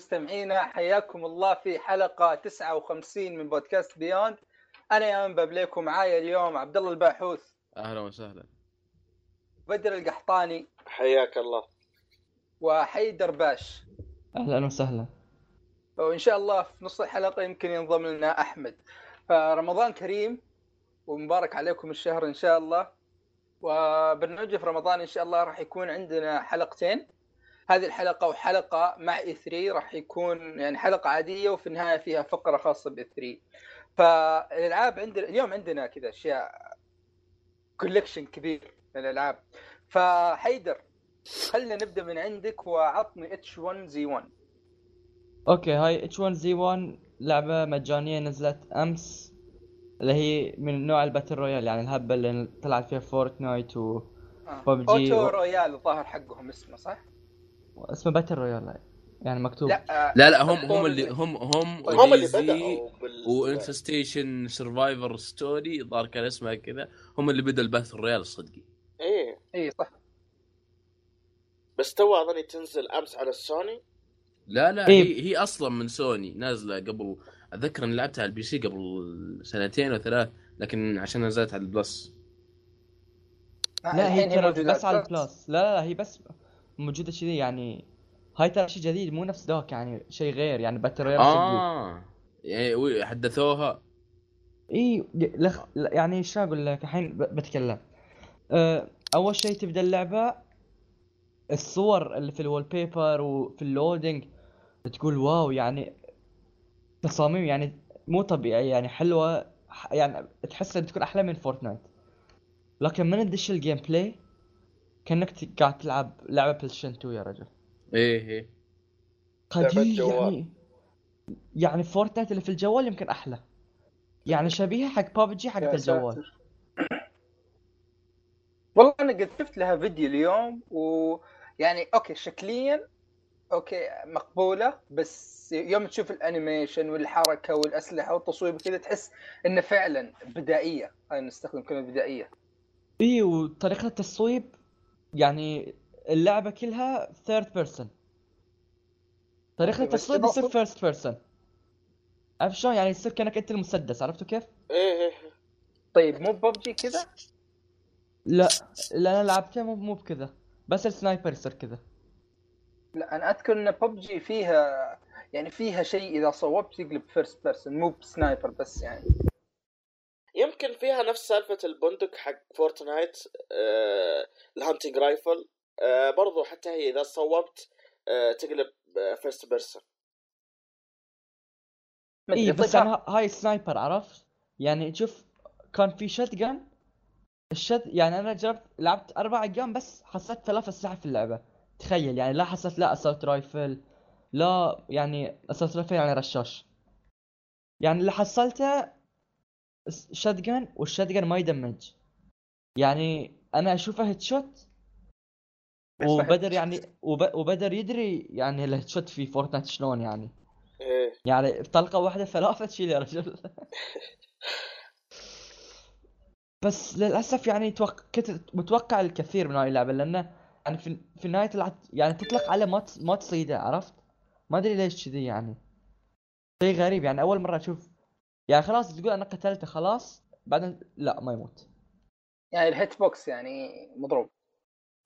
مستمعينا حياكم الله في حلقة 59 من بودكاست بيوند. أنا يا أنبب لكم معايا اليوم عبد الله الباحوث. أهلا وسهلا. بدر القحطاني. حياك الله. وحيدر باش. أهلا وسهلا. وإن شاء الله في نص الحلقة يمكن ينضم لنا أحمد. فرمضان كريم ومبارك عليكم الشهر إن شاء الله. وبرنامج في رمضان إن شاء الله راح يكون عندنا حلقتين. هذه الحلقة وحلقة مع E3 راح يكون يعني حلقة عادية وفي النهاية فيها فقرة خاصة ب E3 فالألعاب عندنا اليوم عندنا كذا أشياء collection كبير من الألعاب. فحيدر خلينا نبدأ من عندك وعطني H1Z1 أوكي هاي H1Z1 لعبة مجانية نزلت أمس اللي هي من نوع ال battle royale يعني الهبة اللي طلعت فيها Fortnite و PUBG أوتو و- رويال الظاهر حقهم اسمه صح؟ اسمه باتل رويال يعني مكتوب. لا لا لا هم هم اللي هم هم هم اللي بدأوا بال وانفستيشن سرفايفر ستوري ظهر كان اسمها كذا. هم اللي بدأوا البث الريال الصدقي إيه. اي صح. بس تو أظني تنزل أمس على السوني لا لا إيه. هي هي أصلا من سوني نازلة قبل أتذكر إني لعبتها على البي سي قبل سنتين أو ثلاث لكن عشان نزلت على ال Plus. لا هي بس على ال Plus. لا لا هي بس موجودة كذي يعني هاي ترى شيء جديد مو نفس ذاك يعني شيء غير يعني battle آه. يعني حدثوها. إي لخ... يعني شو أقول لك؟ الحين ب... بتكلم. أه... أول شيء تبدأ اللعبة الصور اللي في ال wallpaper وفي ال loading تقول wow يعني تصاميم يعني مو طبيعية يعني حلوة ح- يعني تحس إنها تكون أحلى من Fortnite لكن من تدش ال gameplay كأنك قاعد تلعب لعبة PlayStation 2 يا رجل. إيه إيه. قديم. يعني يعني Fortnite اللي في الجوال يمكن أحلى. يعني شبيهة حق بابجي حق الجوال. والله أنا قد شفت لها فيديو اليوم ويعني okay شكليا okay مقبولة بس يوم تشوف ال animation والحركة والأسلحة والتصوير كذا تحس إنه فعلا بدائية. هاي نستخدم كلمة بدائية. اي وطريقة التصويب يعني اللعبة كلها third person طريقة okay، بس التصويب يصير المفروض- first person عارف شلون؟ يعني يصير كأنك أنت المسدس عرفتوا كيف؟ إيه إيه طيب مو ببجي كذا لا لا أنا لعبتها مو مو بكذا. بس ال sniper يصير كذا. لا أنا أذكر إن ببجي فيها يعني فيها شيء إذا صوبت يقلب first person مو ب sniper بس يعني. يمكن فيها نفس سالفة البندق حق Fortnite آه ال hunting rifle آه برضو حتى هي إذا صوبت آه تقلب first person اي بس أنا هاي sniper عرفت؟ يعني شوف كان في shotgun ال shotgun يعني أنا جربت لعبت أربع أيام بس حصلت ثلاث اسلحه في اللعبة. تخيل يعني لا حصلت لا assault rifle لا يعني assault rifle يعني رشاش. يعني اللي حصلته shotgun وال shotgun ما يدمج. يعني أنا اشوفه headshot وبدر يعني وب... وبدر يدري يعني ال headshot في Fortnite شلون يعني. إيه. يعني بطلقة واحدة ثلاثة تشيل يا رجل. بس للأسف يعني توق... كنت متوقع الكثير من هاي اللعبة لأنه يعني في في طلعت يعني تطلق على ما. ما تصيده عرفت؟ ما أدري ليش كذي يعني. شيء غريب يعني أول مرة أشوف يعني خلاص تقول أنا قتلته خلاص بعدين لا ما يموت. يعني ال hitbox يعني مضروب.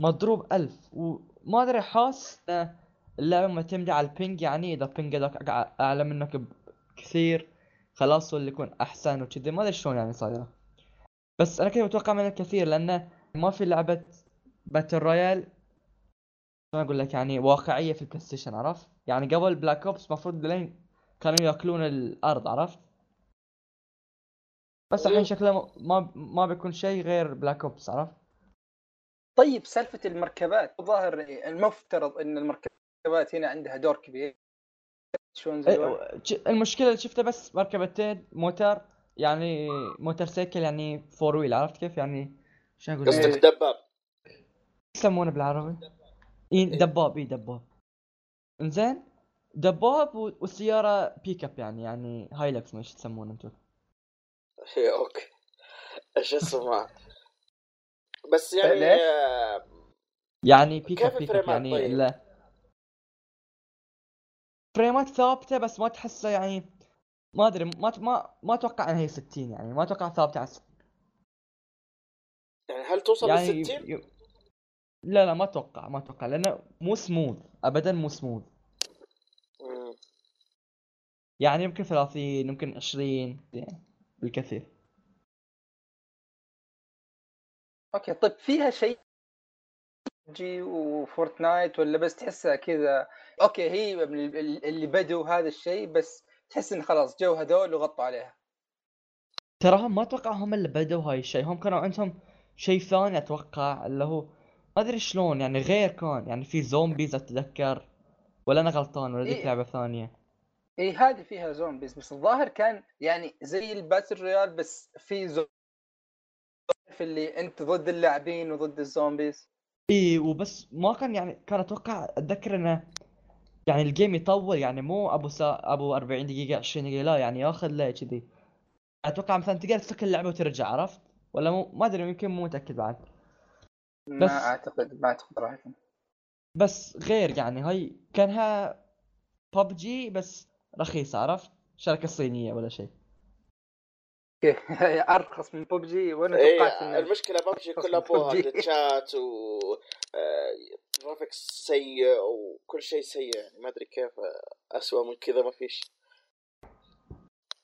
مضروب ألف. وما أدري حاس إن اللعبة معتمدة على ال ping يعني إذا ping هذاك أعلى منك بكثير خلاص هو اللي يكون أحسن وكذي. ما أدري شلون يعني صايرة بس أنا كنت متوقع من الكثير لأنه ما في لعبة battle royale شلون أقول لك يعني واقعية في ال PlayStation عرفت؟ يعني قبل Black Ops المفروض لين كانوا يأكلون الأرض عرفت؟ بس الحين شكله ما ما بيكون شيء غير Black Ops عرفت؟ طيب سالفة المركبات. الظاهر المفترض إن المركبات هنا عندها دور كبير. شلون إيه، المشكلة اللي شفتها بس مركبتين موتر يعني motorcycle يعني four wheel عرفت كيف؟ يعني شو أقول؟ لك؟ قصدك دباب. يسمونه بالعربي؟ اي دباب اي دباب. إنزين؟ دباب و- والسيارة بيك اب يعني يعني Hilux ما إيش تسمونه أنتم إيه، okay. إيش اسمه؟ بس يعني؟ آه، يعني اب الفريمات يعني طيب؟ لا. فريمات ثابتة بس ما تحسه يعني ما أدري ما ما ما أتوقع إنها هي 60 يعني ما أتوقع ثابتة على 60 يعني هل توصل يعني لل 60 ي... لا لا ما أتوقع ما أتوقع لأنه مو سموث ابدا مو سموث. يعني يمكن 30 يمكن 20 يعني. بالكثير. okay طيب فيها شيء؟ جي و Fortnite ولا بس تحسها كذا؟ okay هي اللي بدوا هذا الشيء بس تحس انه خلاص جو هذول وغطوا عليها. تراهم ما أتوقع هم اللي بدوا هاي الشيء. هم كانوا عندهم شيء ثاني أتوقع اللي هو ما أدري شلون يعني غير كان يعني في zombies أتذكر ولا أنا غلطان ولا ذيك إيه. لعبة ثانية. اي هذه فيها zombies بس الظاهر كان يعني زي ال battle royale بس في zombies في اللي أنت ضد اللاعبين وضد ال zombies إي وبس ما كان يعني كان أتوقع أتذكر إنه يعني ال game يطول يعني مو أبو سا... أبو 40 دقيقة 20 دقيقة لا يعني ياخذ له كذي أتوقع مثلا تقدر تفك اللعبة وترجع عرفت؟ ولا مو ما أدري يمكن مو متأكد بعد ما بس- أعتقد ما أعتقد راح. بس غير يعني هاي كانها ببجي بس رخيصة عرفت؟ شركة صينية ولا شيء. أرخص من ببجي. وأنا إيه توقعت إنه- المشكلة ببجي كلها ابوها. جلتشات و آه، جرافيكس سيء وكل شيء سيء يعني ما أدري كيف آه، اسوء من كذا ما فيش.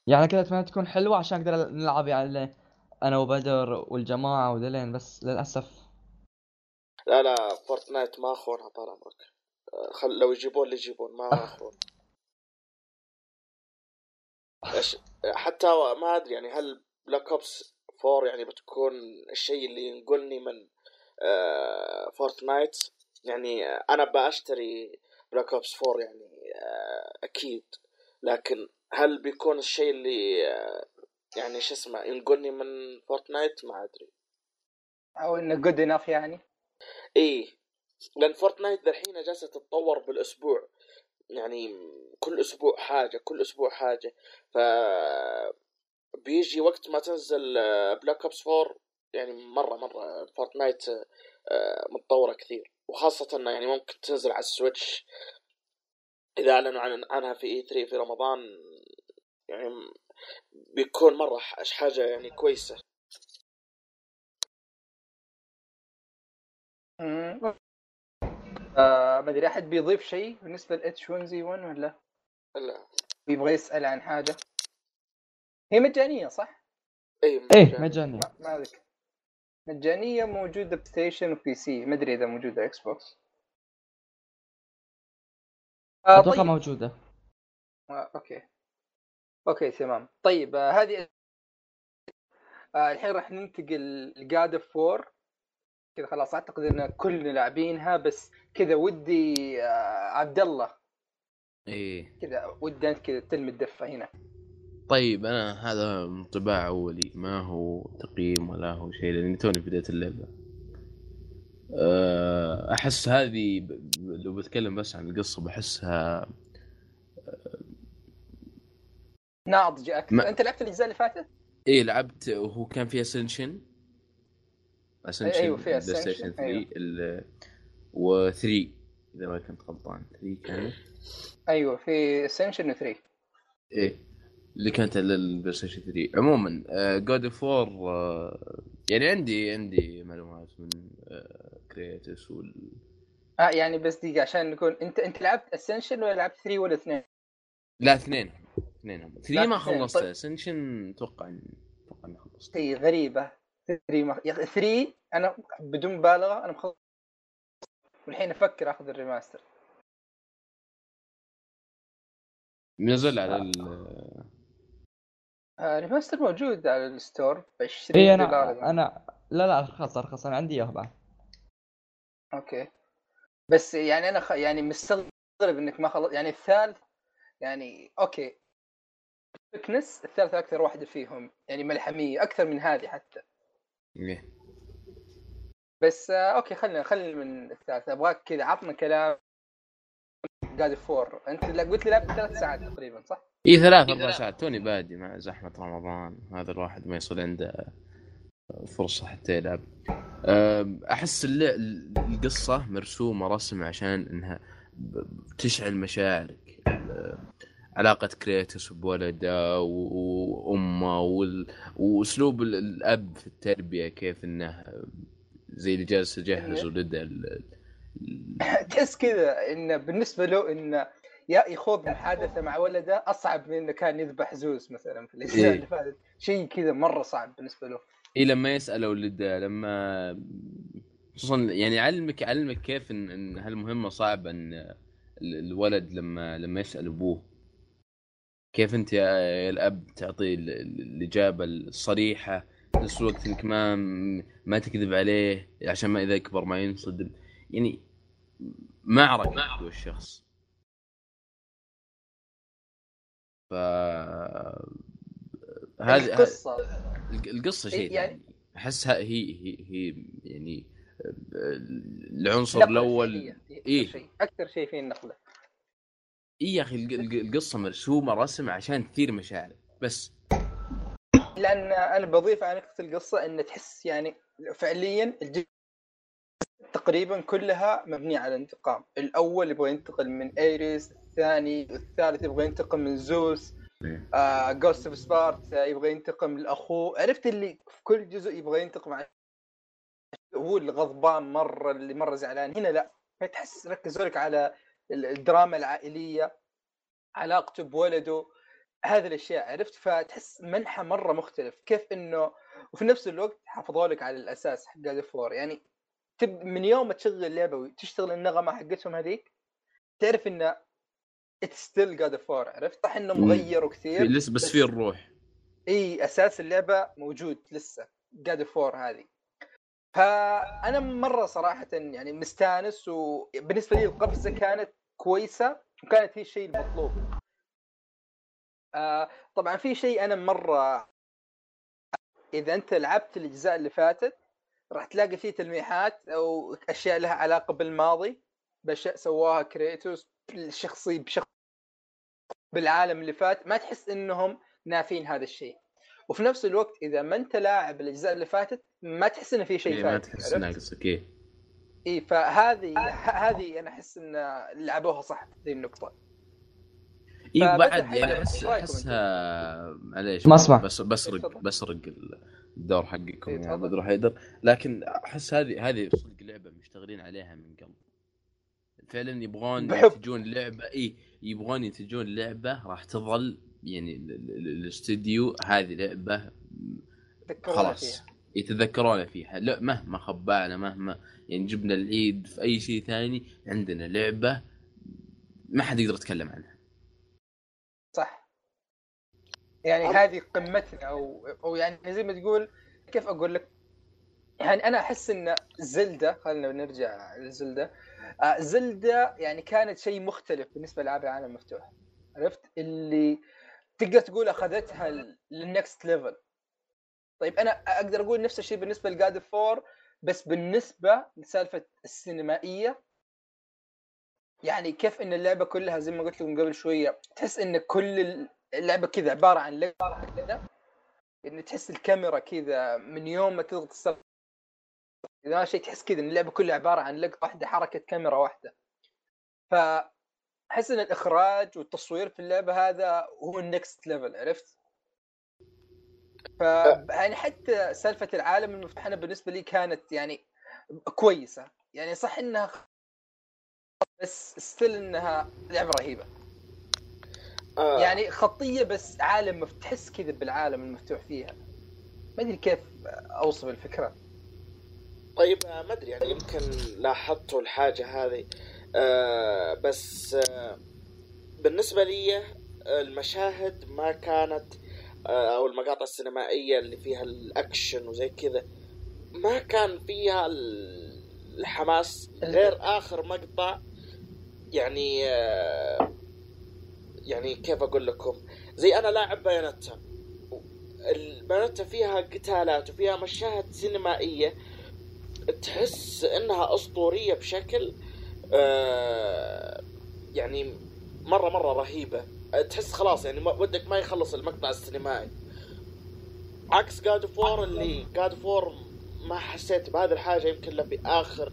يعني كذا أتمنى تكون حلوة عشان أقدر نلعب يعني أنا وبدر والجماعة ودلين بس للأسف. لا لا Fortnite ما أخونها طال عمرك. آه، خل لو يجيبون اللي يجيبون ما أخون. حتى ما أدري يعني هل Black Ops 4 يعني بتكون الشيء اللي ينقلني من آه، Fortnite يعني آه، أنا بأشتري Black Ops 4 يعني آه، أكيد. لكن هل بيكون الشيء اللي آه، يعني شو اسمه ينقلني من Fortnite ما أدري. أو إنه good enough يعني؟ إيه. لأن Fortnite الحين جالسة تتطور بالأسبوع. يعني كل أسبوع حاجة كل أسبوع حاجة. ف بيجي وقت ما تنزل Black Ops 4 يعني مرة مرة Fortnite آه، متطورة كثير. وخاصة إنه يعني ممكن تنزل على ال Switch. إذا أعلنوا عن عنها في E3 في رمضان يعني بيكون مرة حاجة يعني كويسة. آه ما أدري أحد بيضيف شيء بالنسبة ل H1Z1 ولا؟ لا. يبغى يسأل عن حاجة. هي مجانية صح؟ اي إيه مجاني ما اذكر مجانية موجودة PlayStation و PC. ما أدري إذا موجودة Xbox. آه أتوقع طيب. موجودة. آه okay. okay تمام. طيب آه هذه آه الحين راح ننتقل ل God of War 4 كذا خلاص أعتقد إن كلنا لاعبينها بس كذا ودي آه عبد الله إيه. كذا ودي أنت كذا تلمي الدفة هنا. طيب أنا هذا انطباع أولي. ما هو تقييم ولا هو شيء؟ لأني توني بديت اللعبة. أه، أحس هذه لو بتكلم بس عن القصة بحسها ناضجة أكثر. ما- أنت لعبت الأجزاء اللي فاتت؟ إيه لعبت وهو كان في Ascension Ascension أيوة، في Ascension 3 أيوة. ال و 3 إذا ما كنت غلطان. 3 كانت أيوه في Ascension 3 إيه اللي كانت على ال PlayStation 3 عموما God of 4 يعني عندي عندي معلومات من كريتوس وال آه يعني بس دقيقة عشان نكون أنت أنت لعبت Ascension ولا لعبت 3 ولا 2؟ لا اثنين. اثنين. هم 3 ما اثنين، خلصت طيب. Ascension أتوقع إن- أتوقع إني خلصت شيء غريبة. 3 مخ... يا أخي 3 أنا بدون مبالغة أنا مخلص. والحين أفكر آخذ ال remaster. نزل على ال آه ال remaster موجود على ال store ب 20 اي دولار أنا أنا لا لا ارخص ارخص أنا عندي اياه بعد. okay. بس يعني أنا خ... يعني مستغرب إنك ما خلص يعني الثالث يعني okay. فكنس الثالث أكثر واحدة فيهم يعني ملحمية أكثر من هذه حتى. إيه. بس آه okay خلينا خلينا من الثالث. أبغاك كذا عطنا كلام God of War أنت قلت لي لعبت ثلاث ساعات تقريبا صح؟ إي ثلاث أربع ساعات. توني بادي مع زحمة رمضان. هذا الواحد ما يصير عنده فرصة حتى يلعب. أحس القصة مرسومة رسم عشان إنها تشعل مشاعرك. علاقة كريتوس بولده و- وأمه وال... وأسلوب ال- الأب في التربية كيف إنه زي اللي جالس يجهز ولده ال... ال- تحس كذا انه بالنسبة له انه يا يخوض محادثه مع ولده أصعب من إنه كان يذبح زوز مثلا في الاجزاء إيه. اللي فاتت. شيء كذا مرة صعب بالنسبة له. اي لما يسأل ولده لما خصوصا يعني يعلمك يعلمك كيف ان, إن هالمهمة صعبة إن ال- الولد لما لما يسأل أبوه. كيف أنت يا الأب تعطي ال- ال- الإجابة الصريحة في نفس الوقت إنك ما ما تكذب عليه عشان ما إذا يكبر ما ينصدم يعني معركة جوا الشخص. ف هذه القصة. الق- القصة شيء إيه، يعني- يعني احسها هي هي هي يعني العنصر نقلة الأول. إيه. أكثر شيء أكثر شيء فيه النقلة. اي يا أخي الق- الق- القصة مرسومة رسم عشان تثير مشاعرك بس. لأن أنا بضيف على نقطة القصة إن تحس يعني فعليا. تقريبا كلها مبنية على الانتقام. الأول يبغى ينتقم من ايريس الثاني والثالث يبغى ينتقم من زوس آه Ghost of Sparta آه يبغى ينتقم لاخوه عرفت اللي في كل جزء يبغى ينتقم عن هو اللي غضبان مرة اللي مرة زعلان. هنا لا تحس ركزوا لك على الدراما العائلية علاقته بولده هذه الأشياء عرفت؟ فتحس منحى مرة مختلف. كيف إنه وفي نفس الوقت حافظوا لك على الأساس حق God of War يعني تب من يوم ما تشغل اللعبة وتشتغل النغمة حقتهم هذيك تعرف إنه it's still God of War عرفت؟ صح إنه في كثير لسه بس في الروح. إي أساس اللعبة موجود لسه God of War هذه. فأنا مرة صراحة يعني مستانس وبالنسبه لي القفزة كانت كويسة وكانت هي الشيء المطلوب. آه طبعا في شيء أنا مرة إذا أنت لعبت الأجزاء اللي فاتت راح تلاقي فيه تلميحات أو أشياء لها علاقة بالماضي. باشياء سواها كريتوس الشخصي بشخص بالعالم اللي فات. ما تحس إنهم نافين هذا الشيء. وفي نفس الوقت إذا ما أنت لاعب الأجزاء اللي فاتت ما تحس إنه في شيء يعني ما فات تحس ناقصك إيه. إي فهذه هذه أنا أحس إن لعبوها صح في ذي النقطة إي بعد يعني احس احسها معليش ما أسمع. بس بسرق. بسرق الدور حقكم يا تفضل. بدر حيدر لكن أحس هذه هذه صدق لعبة مشتغلين عليها من قبل فعلا يبغون. ينتجون لعبة إي يبغون ينتجون لعبة راح تظل يعني ال- ال- ال- الاستديو هذه لعبة خلاص فيها. يتذكرون فيها. لا مهما خبعنا مهما يعني جبنا العيد في أي شيء ثاني عندنا لعبة ما حد يقدر يتكلم عنها. صح. يعني أم- هذه قمتنا أو أو يعني زي ما تقول كيف أقول لك؟ يعني أنا أحس إن زلدة خلينا نرجع لزلدة. آه زلدة يعني كانت شيء مختلف بالنسبة لألعاب العالم المفتوح. عرفت؟ اللي تقدر تقول أخذتها لل next level طيب أنا أقدر أقول نفس الشيء بالنسبة ل God of War بس بالنسبة لسالفة السينمائية يعني كيف إن اللعبة كلها زي ما قلت لكم قبل شوية تحس إن كل اللعبة كذا عبارة عن لقطه كذا إن تحس الكاميرا كذا من يوم ما تضغط السلطه اذا شيء تحس كذا إن اللعبة كلها عبارة عن لقطة واحدة حركة كاميرا واحدة ف احس إن الإخراج والتصوير في اللعبة هذا هو ال next level عرفت؟ ف يعني حتى سالفة العالم المفتوح أنا بالنسبة لي كانت يعني كويسة. يعني صح إنها بس still إنها لعبة رهيبة. آه. يعني خطية بس عالم. تحس كذا بالعالم المفتوح فيها. ما أدري كيف أوصف الفكرة. طيب آه، ما أدري يعني يمكن لاحظتوا الحاجة هذه. آه بس آه بالنسبة لي المشاهد ما كانت آه أو المقاطع السينمائية اللي فيها الأكشن وزي كذا. ما كان فيها ال- الحماس غير آخر مقطع يعني آه يعني كيف أقول لكم؟ زي أنا لاعب بايونتا البايونتا فيها قتالات وفيها مشاهد سينمائية. تحس إنها أسطورية بشكل آه يعني مرة مرة رهيبة. تحس خلاص يعني ودك ما يخلص المقطع السينمائي. عكس God of War اللي God of War ما حسيت بهذه الحاجة يمكن الا في آخر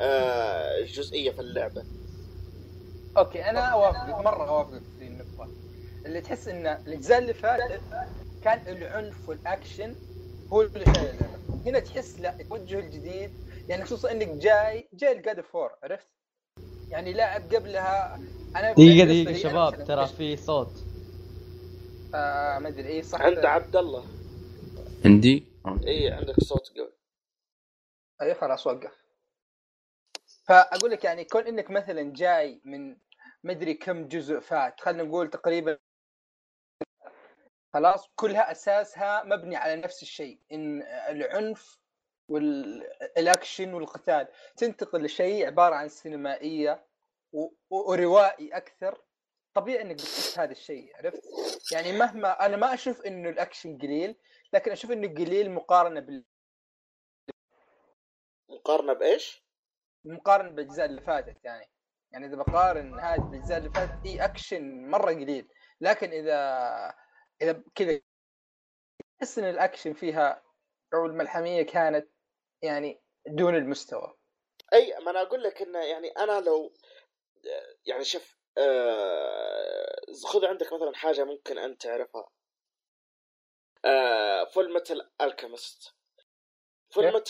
آه جزئية في اللعبة. okay أنا أوافقك مرة أوافقك في النقطة. اللي تحس إن الأجزاء اللي فاتت كان العنف والأكشن هو اللي شايل هنا تحس لا التوجه الجديد يعني خصوصا إنك جاي جاي ال God of War عرفت؟ يعني لاعب قبلها لي أنا شباب ترى في صوت. آه ما أدري اي صح؟ عند عبد الله. عندي؟ اي عندك صوت قوي. اي خلاص وقف. فأقول لك يعني كون إنك مثلا جاي من مدري كم جزء فات خلينا نقول تقريبا خلاص كلها أساسها مبني على نفس الشيء إن العنف والأكشن والقتال. تنتقل لشيء عبارة عن سينمائية وروائي أكثر طبيعي إنك بتحس هذا الشيء عرفت؟ يعني مهما أنا ما أشوف إنه الأكشن قليل لكن أشوف إنه قليل مقارنة بال مقارنة بإيش؟ مقارنة بالأجزاء اللي فاتت يعني يعني إذا بقارن هذه بالأجزاء اللي فاتت اي أكشن مرة قليل لكن إذا إذا كذا احس إن الأكشن فيها أو الملحمية كانت يعني دون المستوى أي ما أنا أقول لك إنه يعني أنا لو يعني شوف آه خذ عندك مثلا حاجة ممكن انت تعرفها. آه Fullmetal Alchemist full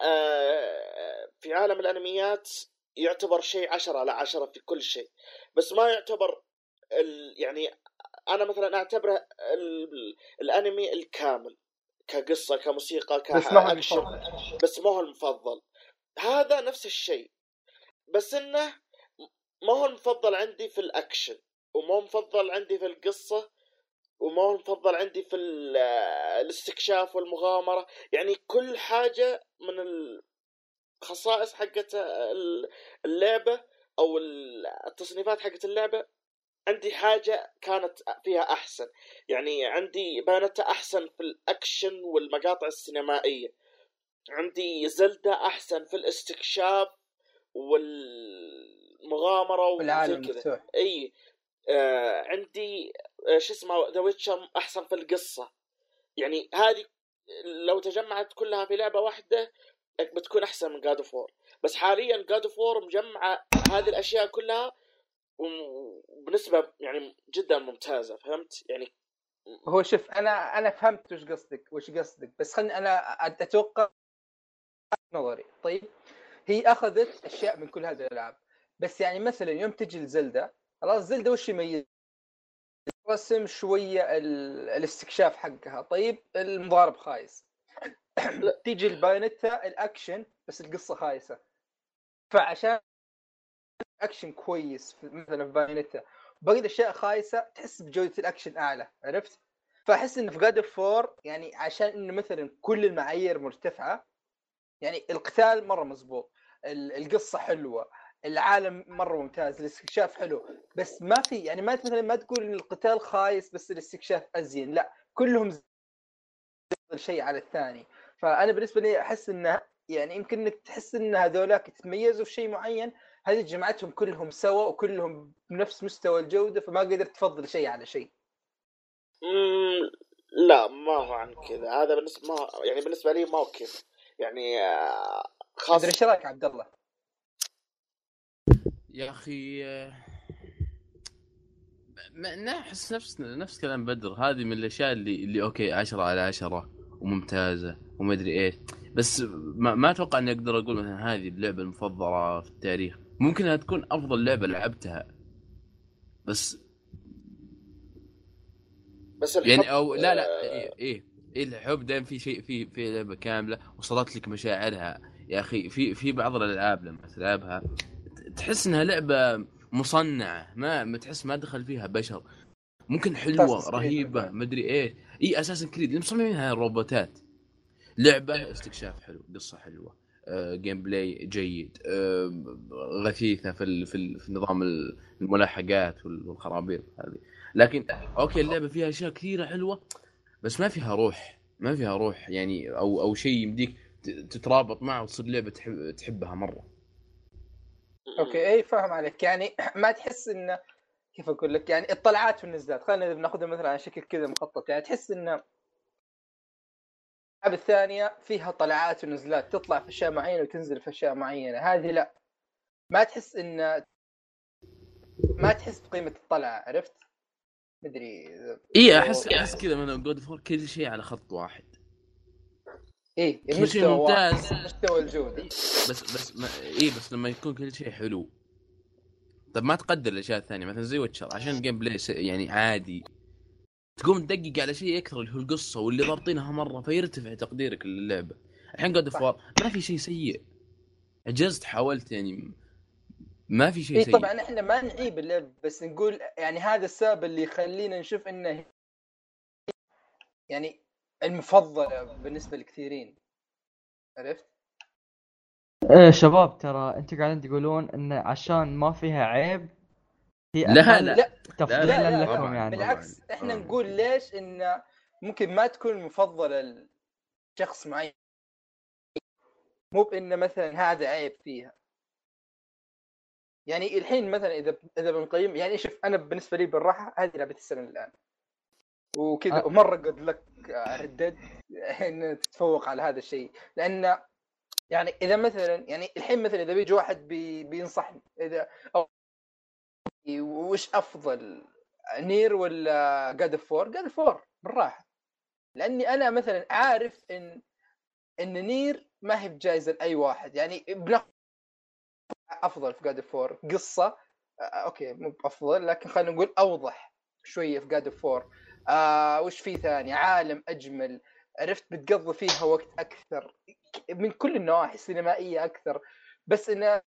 آه في عالم الأنميات يعتبر شيء عشرة على عشرة في كل شيء. بس ما يعتبر ال يعني أنا مثلا أعتبره ال الأنمي الكامل كقصة كموسيقى كاكشن. بس ما هو المفضل. هذا نفس الشيء. بس إنه ما هو المفضل عندي في الأكشن وما هو مفضل عندي في القصة وما هو مفضل عندي في ال- الاستكشاف والمغامرة. يعني كل حاجة من الخصائص حقت ال- اللعبة أو ال- التصنيفات حقت اللعبة عندي حاجة كانت فيها أحسن. يعني عندي بايونتا أحسن في الأكشن والمقاطع السينمائية. عندي زلدة أحسن في الاستكشاف والمغامره والعالم المفتوح إي آه عندي آه شو اسمه The Witcher أحسن في القصة. يعني هذه لو تجمعت كلها في لعبة واحدة بتكون أحسن من God of بس حاليا God of مجمعة هذه الأشياء كلها وبنسبه يعني جدا ممتازة فهمت؟ يعني هو شوف أنا أنا فهمت وش قصدك وش قصدك بس خلني أنا أتوقع نظري. طيب هي أخذت أشياء من كل هذه الألعاب. بس يعني مثلا يوم تجي لزلدة خلاص زلدة وش يميز؟ رسم شوية ال... الاستكشاف حقها. طيب المضارب خايس. تيجي البايونيتا الأكشن بس القصة خايسة. فعشان أكشن كويس في- مثلا في بايونيتا باقي الاشياء خايسة تحس بجودة الأكشن أعلى عرفت؟ فأحس انه في God of War يعني عشان إنه مثلا كل المعايير مرتفعة يعني القتال مرة مزبوط ال- القصة حلوة. العالم مرة ممتاز الاستكشاف حلو. بس ما في يعني ما مثلا ما تقول إن القتال خايس بس الاستكشاف أزين لا. كلهم شيء على الثاني. فأنا بالنسبة لي أحس انه يعني يمكن إنك تحس إن هذولاك تميزوا في شيء معين هذه جمعتهم كلهم سوا وكلهم بنفس مستوى الجودة فما قدرت تفضل شيء على شيء. مم، لا ما هو عن كذا. هذا بالنسبة ما يعني بالنسبة لي ما هو كذا. يعني آه، خاصه إيش رأيك عبد الله؟ يا أخي احس نفس نفس كلام بدر. هذه من الأشياء اللي اللي أوكي عشرة على عشرة وممتازة وما ادري إيش بس ما, ما أتوقع إني أقدر أقول مثلا هذه اللعبة المفضلة في التاريخ. ممكن أنها تكون أفضل لعبة لعبتها. بس بس الحب يعني أو لا لا آه، إيه إيه, إيه الحب دائما في شيء في في لعبة كاملة وصلت لك مشاعرها. يا أخي في في بعض الألعاب لما تلعبها تحس إنها لعبة مصنعة ما ما تحس ما دخل فيها بشر. ممكن حلوة رهيبة. مدري إيش. إي Assassin's Creed اللي مصممينها الروبوتات. لعبة استكشاف حلو قصة حلوة. آه، gameplay جيد. آه، غثيثة في ال- في, ال- في نظام ال- الملاحقات وال- والخرابيط هذه. لكن أوكي اللعبة فيها أشياء كثيرة حلوة بس ما فيها روح. ما فيها روح يعني أو أو شيء يمديك تترابط معه وتصير لعبة تحب تحبها مرة. أوكي اي فاهم عليك. يعني ما تحس انه كيف أقول لك؟ يعني الطلعات والنزلات خلينا بناخذها مثلا على شكل كذا مخطط. يعني تحس انه الألعاب الثانية فيها طلعات ونزلات تطلع في أشياء معينة وتنزل في أشياء معينة. هذه لا. ما تحس إن ما تحس بقيمة الطلعة عرفت؟ مدري اي أحس أحس كذا من God of War كل شيء على خط واحد. إيه كل شيء ممتاز. مستوى الجودة. بس بس ما اي بس لما يكون كل شيء حلو. طب ما تقدر الأشياء الثانية مثلا زي Witcher عشان ال gameplay يعني عادي. تقوم تدقق على شيء أكثر اللي هو القصة واللي ضابطينها مرة فيرتفع تقديرك للعبة. الحين God of War ما في شيء سيء. عجزت حاولت يعني ما في شيء اي سيء. طبعا إحنا ما نعيب اللعب بس نقول يعني هذا السبب اللي يخلينا نشوف إنه يعني المفضلة بالنسبة لكثيرين عرفت؟ إيه شباب ترى أنتوا قاعدين تقولون إن عشان ما فيها عيب هي لا لا لا تفضيلا لا، لا، لكم يعني بالعكس. إحنا. نقول ليش انه ممكن ما تكون مفضلة لشخص معين مو بانه مثلا هذا عيب فيها يعني الحين مثلا إذا إذا بنقيم يعني شوف أنا بالنسبة لي بالراحة هذه لعبة السنة الآن وكذا. أه. ومرة قد لك ردد إن تتفوق على هذا الشيء. لأن يعني إذا مثلا يعني الحين مثلا إذا بيجي واحد بي بينصحني إذا أو وش أفضل Nier ولا God of War God of War بالراحة. لأني أنا مثلا عارف إن إن Nier ما هي بجائزه لأي واحد. يعني بناخذ أفضل في God of War قصة آه، أوكي مو افضل لكن خلينا نقول أوضح شوية في God of War آه وش في ثاني؟ عالم أجمل. عرفت بتقضي فيها وقت أكثر. من كل النواحي سينمائيه أكثر. بس انه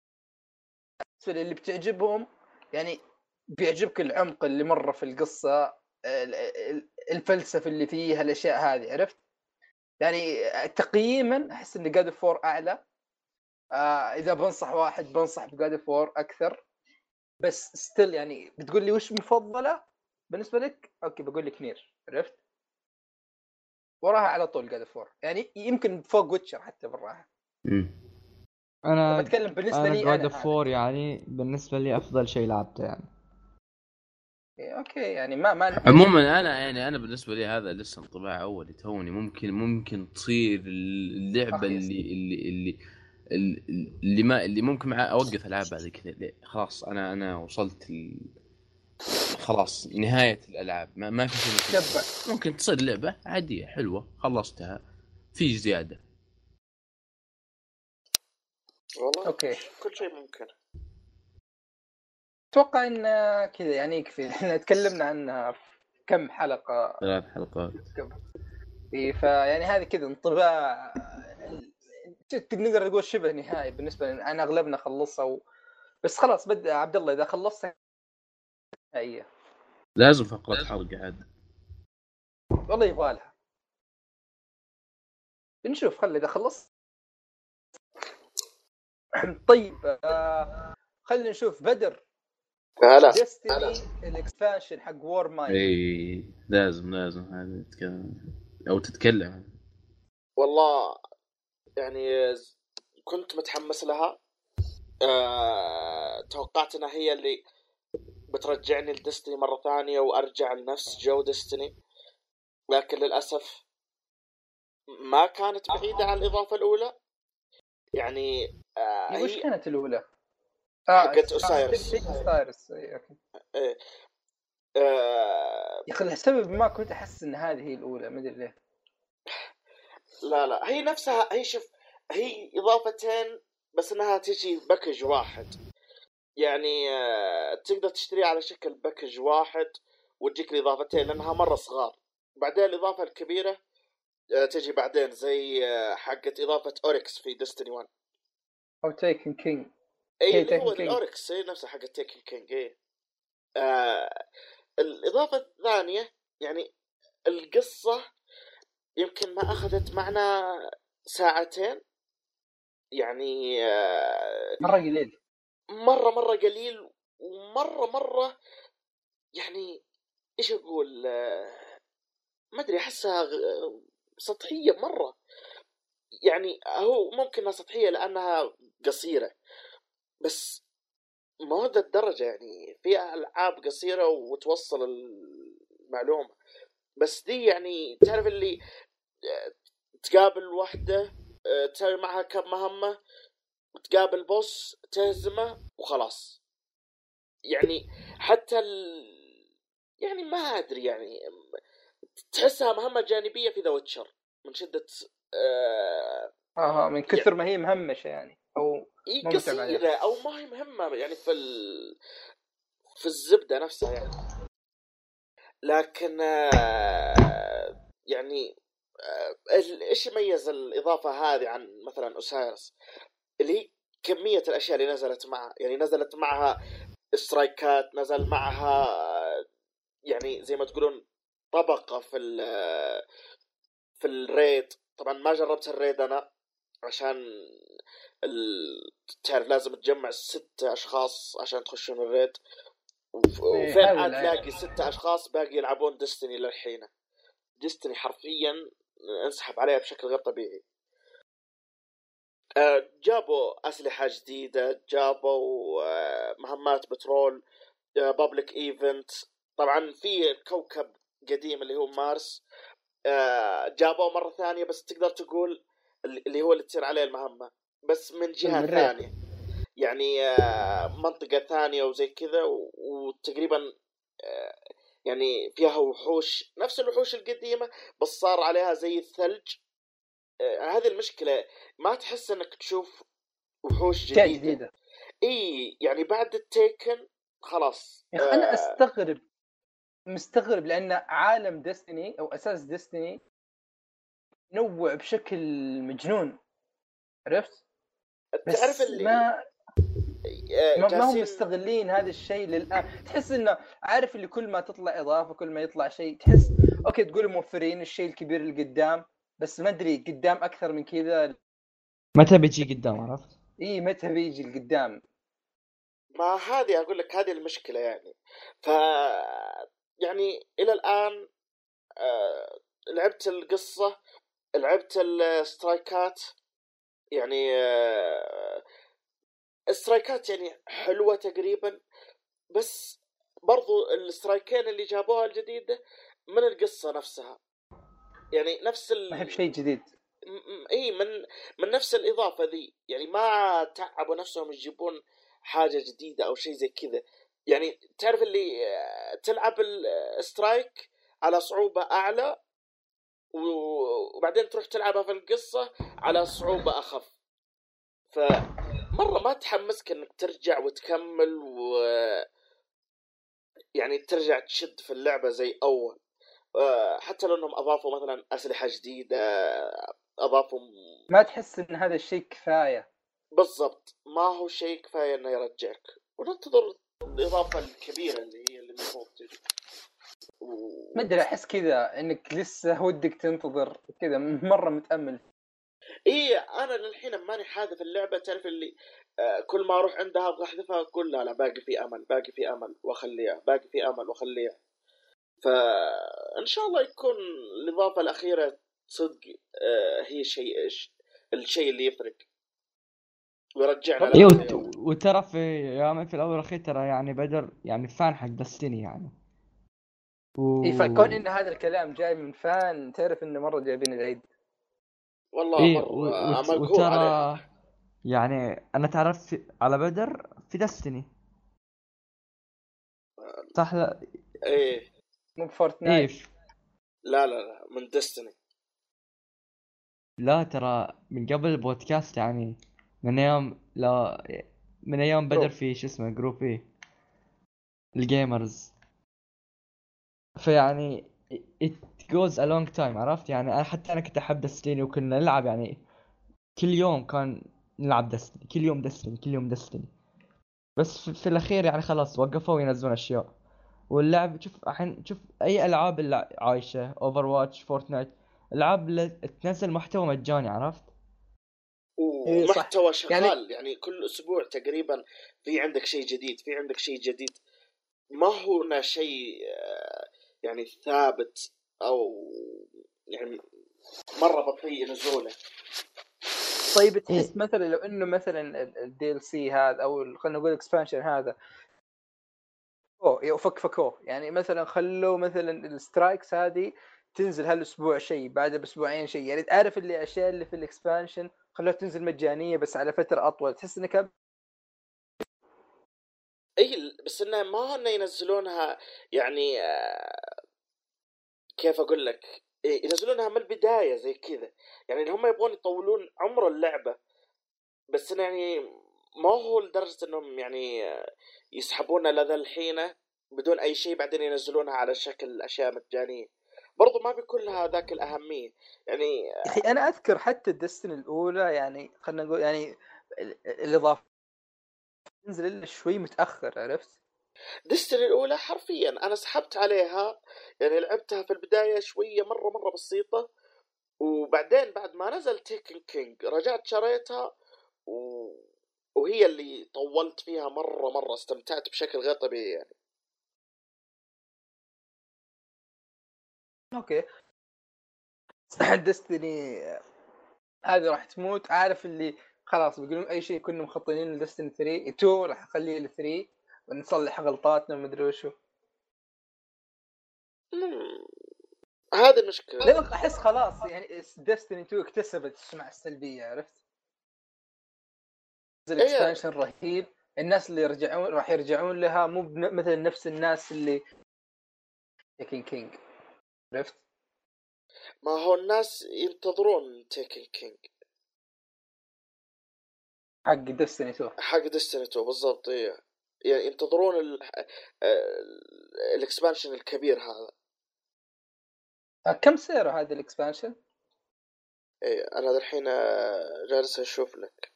اللي بتعجبهم يعني بيعجبك العمق اللي مره في القصة ال- ال- الفلسفة اللي فيها الأشياء هذه. عرفت؟ يعني تقييما أحس إن God of War أعلى. آه إذا بنصح واحد بنصح ب God of War أكثر. بس still يعني بتقول لي وش مفضلة؟ بالنسبة لك؟ أوكي بقول لك Nier عرفت؟ وراها على طول God of War يعني يمكن فوق Witcher حتى بالراحه. أنا بتكلم بالنسبة أنا لي هذا. فور يعني بالنسبة لي أفضل شيء لعبته يعني إيه، أوكي يعني ما ما عموما أنا يعني أنا بالنسبة لي هذا لسه انطباع اولي توني ممكن ممكن تصير اللعبة. اللي اللي اللي اللي- اللي ما اللي ممكن أوقف العاب بعد كذا؟ خلاص أنا أنا وصلت ال... خلاص نهاية الألعاب. ما, ما في شيء ممكن تصير. لعبة عادية حلوة خلصتها. فيش زيادة. والله أوكي. كل شيء ممكن. أتوقع إن كذا يعني يكفي. إحنا تكلمنا عنها في كم حلقة. ثلاث حلقات. إيه فيعني هذه كذا انطباع. نقدر نقول شبه نهائي بالنسبة لنا أنا أغلبنا خلصها و... بس خلاص بدا عبد الله إذا خلصت. نهائيه لازم فقرة حرق عاد. والله يبغى لها. بنشوف خلي إذا خلصت. طيب آه خلينا نشوف. بدر. هلا. ديستني ال expansion حق Warmind إي لازم لازم. هذا تتكلم. أو تتكلم. والله يعني كنت متحمس لها. أه... توقعت إنها هي اللي بترجعني ل Destiny مرة ثانية وأرجع لنفس جو Destiny. لكن للأسف ما كانت بعيدة عن الإضافة الأولى. يعني آه وش هي كانت الأولى؟ حقت Osiris. Osiris إي، أوكي. آه يا أخي السبب ما كنت أحس إن هذه هي الأولى ما أدري ليه. لا لا هي نفسها هي شوف هي إضافتين بس إنها تجي package واحد. يعني آه، تقدر تشتريها على شكل package واحد وتجيك الإضافتين لأنها مرة صغار. بعدين الإضافة الكبيرة آه، تجي بعدين زي آه، حقت إضافة Oryx في Destiny 1 أو Taken King إي هو. ال Oryx هي نفسها حقت Taken King إي. آه الإضافة الثانية يعني القصة يمكن ما أخذت معنا ساعتين يعني آه مرة قليل. مرة مرة قليل ومرة مرة يعني إيش أقول؟ ما أدري أحسها سطحية مرة. يعني هو ممكن إنها سطحية لأنها قصيرة بس ما هو ذا الدرجة يعني. في ألعاب قصيرة وتوصل المعلومة بس دي يعني تعرف اللي آه، تقابل واحدة آه، تسوي معها كم مهمة وتقابل بوس تهزمه وخلاص. يعني حتى ال... يعني ما أدري يعني تحسها مهمة جانبية في The Witcher من شدة آه آه من كثر ما هي مهمشة يعني أو. قصيره أو ما هي مهمة يعني في ال... في الزبدة نفسها يعني. لكن آه، يعني آه، إيش يميز الإضافة هذه عن مثلا Osiris اللي هي كمية الأشياء اللي نزلت معها يعني نزلت معها strike ات نزل معها يعني زي ما تقولون طبقة في ال في ال raid طبعا ما جربت ال raid أنا عشان. تعرف لازم تجمع ست أشخاص عشان تخشون ال raid إيه، وفين عاد يعني. تلاقي ست أشخاص باقي يلعبون Destiny للحين Destiny حرفيا انسحب عليها بشكل غير طبيعي جابوا أسلحة جديدة جابوا آه، مهمات بترول بابليك ايفنت طبعا في كوكب قديم اللي هو مارس. آه، جابوه مرة ثانية بس تقدر تقول اللي هو اللي تصير عليه المهمة بس من جهة. ثانية. يعني آه، منطقة ثانية وزي كذا وتقريبا آه، يعني فيها وحوش نفس الوحوش القديمة بس صار عليها زي الثلج. آه، هذه المشكلة ما تحس إنك تشوف وحوش جديدة؟ جديدة. إي يعني بعد التيكن خلاص يا أخي أنا آه، أستغرب مستغرب لأن عالم ديستني أو أساس ديستني نوع بشكل مجنون. عرفت؟ تعرف اللي ما آه، ما, ما هم مستغلين هذا الشيء للآن. تحس إنه عارف اللي كل ما تطلع إضافة كل ما يطلع شيء تحس okay تقول موفرين الشيء الكبير اللي قدام بس ما أدري قدام أكثر من كذا. متى بيجي قدام عرفت؟ إي متى بيجي القدام. ما هذه أقول لك هذه المشكلة يعني. ف يعني إلى الآن آه، لعبت القصة لعبت السترايكات. يعني آه، السترايكات يعني حلوة تقريبا بس برضو السترايكين اللي جابوها الجديدة من القصة نفسها. يعني نفس ال... ما هي بشيء جديد. م- م- إي من من نفس الإضافة ذي. يعني ما تعبوا نفسهم يجيبون حاجة جديدة أو شيء زي كذا. يعني تعرف اللي آه، تلعب السترايك على صعوبة أعلى وبعدين تروح تلعبها في القصة على صعوبة أخف. فمره ما تحمسك إنك ترجع وتكمل و يعني ترجع تشد في اللعبة زي أول. آه، حتى لو انهم اضافوا مثلا أسلحة جديدة اضافوا ما تحس إن هذا الشيء كفاية. بالضبط. ما هو شيء كفاية إنه يرجعك. وننتظر الإضافة الكبيرة اللي هي اللي المفروض تجي و- ما أدري أحس كذا إنك لسه ودك تنتظر كذا مرة متأمل. إي أنا للحين ماني حاذف اللعبة. تعرف اللي آه، كل ما أروح عندها أبغى احذفها أقول لا لا باقي في أمل باقي في أمل وأخليها باقي في أمل وأخليها. فإن شاء الله يكون الإضافة الأخيرة صدق آه، هي شيء الشيء اللي يفرق. ويرجعنا أيوه. وترى في يا في الأول والأخير ترى يعني بدر يعني فان حق دستني يعني. و... إي فكون إن هذا الكلام جاي من fan تعرف إنه مرة جايبين العيد. والله و- وت- عليه وترى يعني أنا تعرفت في- على بدر في Destiny صح لا؟ إيه مو ب Fortnite ف- لا لا لا من Destiny لا ترى من قبل البودكاست يعني من أيام لا من أيام بدر. في شو اسمه group إيه ال gamers فيعني it goes a long time عرفت؟ يعني أنا حتى أنا كنت أحب Destiny وكنا نلعب يعني كل يوم كان نلعب Destiny كل يوم Destiny كل يوم Destiny بس في, في الأخير يعني خلاص وقفوا ينزلون أشياء. واللعب شوف الحين شوف أي ألعاب اللي عايشة Overwatch Fortnite العاب اللي تنزل محتوى مجاني عرفت إيه صح. ومحتوى شغال يعني- يعني... كل أسبوع تقريبا في عندك شيء جديد في عندك شيء جديد ما هو شيء آه، يعني ثابت أو يعني مرة بطيء نزوله طيب إيه. تحس مثلا لو إنه مثلا ال DLC هذا أو خلينا نقول ال expansion هذا فكفكوه يعني مثلا خلوا مثلا ال strikes هذه تنزل هالأسبوع شيء بعد بأسبوعين شيء. يعني تعرف اللي الاشياء اللي في ال expansion خلوها تنزل مجانية بس على فترة أطول. تحس إنك إي بس انه ما انه ينزلونها يعني آه، كيف أقول لك؟ ينزلونها من البداية زي كذا. يعني هم يبغون يطولون عمر اللعبة بس إنه يعني ما هو لدرجة إنهم يعني آه، يسحبونها لذا الحين بدون أي شيء بعدين ينزلونها على شكل أشياء مجانية. برضو ما بيكون لها ذاك الأهمية. يعني يا أخي أنا أذكر حتى الدستن الأولى يعني خلينا نقول يعني ال- الإضافة تنزل إلا شوي متأخر عرفت؟ Destiny الأولى حرفيا أنا سحبت عليها. يعني لعبتها في البداية شوية مرة مرة بسيطة. وبعدين بعد ما نزل Taken King رجعت شريتها. و... وهي اللي طولت فيها مرة مرة استمتعت بشكل غير طبيعي يعني. okay. دستني هذه راح تموت. عارف اللي خلاص بيقولون أي شيء كنا مخططين لدستني 3 2 راح أخليه ل 3 ونصلح غلطاتنا ومدري وشو. مم. هذه المشكلة لأن أحس خلاص يعني دستني 2 اكتسبت السمعة السلبية عرفت؟ نزل إيه. اكسبانشن رهيب الناس اللي يرجعون راح يرجعون لها مو مثل نفس الناس اللي تيكن كينج عرفت؟ ما هو الناس ينتظرون تيكن كينج حق دستني 2 حق ديستني 2 بالضبط إيه. يعني ينتظرون ال... ال- ال expansion الكبير هذا آه، كم سعره هذا ال expansion؟ إيه. أنا الحين آه، جالس أشوف لك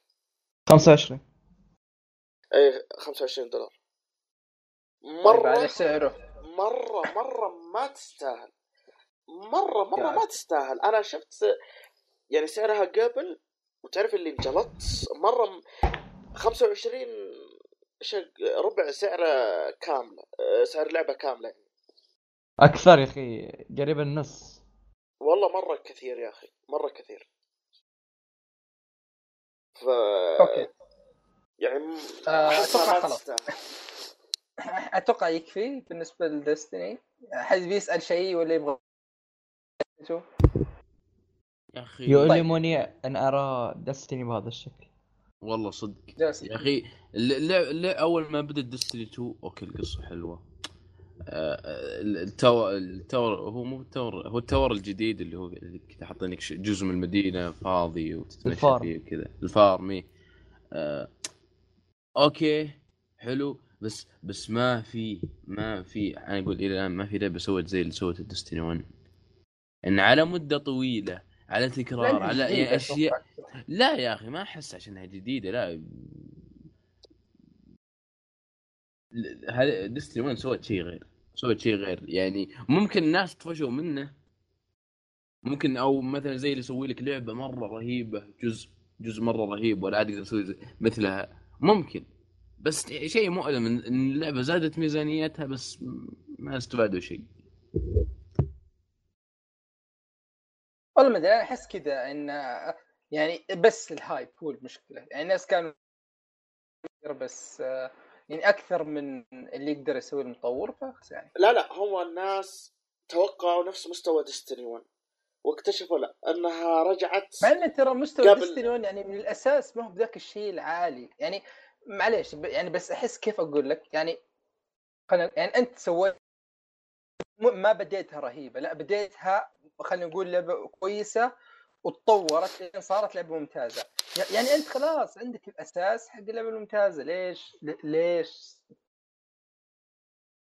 25 اي 25 دولار. طيب مرة على سعره. مرة مرة ما تستاهل. مرة مرة. ما تستاهل. أنا شفت يعني سعرها قبل وتعرف اللي انجلطت مرة م- 25 شق ربع سعر كاملة آه، سعر لعبة كاملة. يعني. أكثر يا أخي قريب النص. والله مرة كثير يا أخي مرة كثير. ف okay. يعني آه، ما خلاص. أتوقع يكفي بالنسبة ل Destiny حد بيسأل شيء ولا يبغى شو؟ يا أخي. طيب. يؤلمني أن أرى Destiny بهذا الشكل. والله صدق. يا أخي اللعب اللعب أول ما بدت Destiny 2 okay القصة حلوة. التاور التاور هو مو التاور هو التاور الجديد اللي هو حاطين لك جزء من المدينة فاضي وتتمشى. فيه كذا ال farm إيه. آه، okay حلو. بس بس ما في ما في أنا أقول إلى الآن ما في لعبة سوت زي اللي سوت ال Destiny 1 إن على مدة طويلة على تكرار على اشياء لا يا أخي ما أحس عشانها جديدة لا. Destiny 1 سوت شيء غير؟ سوت شيء غير. يعني ممكن الناس طفشوا منه. ممكن أو مثلا زي اللي يسوي لك لعبة مرة رهيبة جزء جزء مرة رهيب ولا عاد يقدر يسوي مثلها. ممكن. بس شيء مؤلم إن اللعبة زادت ميزانيتها بس ما استفادوا شيء. والله ما أدري أنا أحس كذا إن يعني بس الهايب هو المشكلة. يعني الناس كانوا بس يعني أكثر من اللي يقدر يسوي المطور فخلاص يعني. لا لا هو الناس توقعوا نفس مستوى ديستني 1 واكتشفوا لا أنها رجعت مع إن ترى مستوى قبل- ديستني 1 يعني من الأساس ما هو بذاك الشيء العالي. يعني معليش ب- يعني بس أحس كيف أقول لك؟ يعني يعني أنت سويت ما بديتها رهيبة لا بديتها خلينا نقول لعبة كويسة وتطورت لين صارت لعبة ممتازة. يعني أنت خلاص عندك الأساس حق اللعبة الممتازة. ليش؟ ليش؟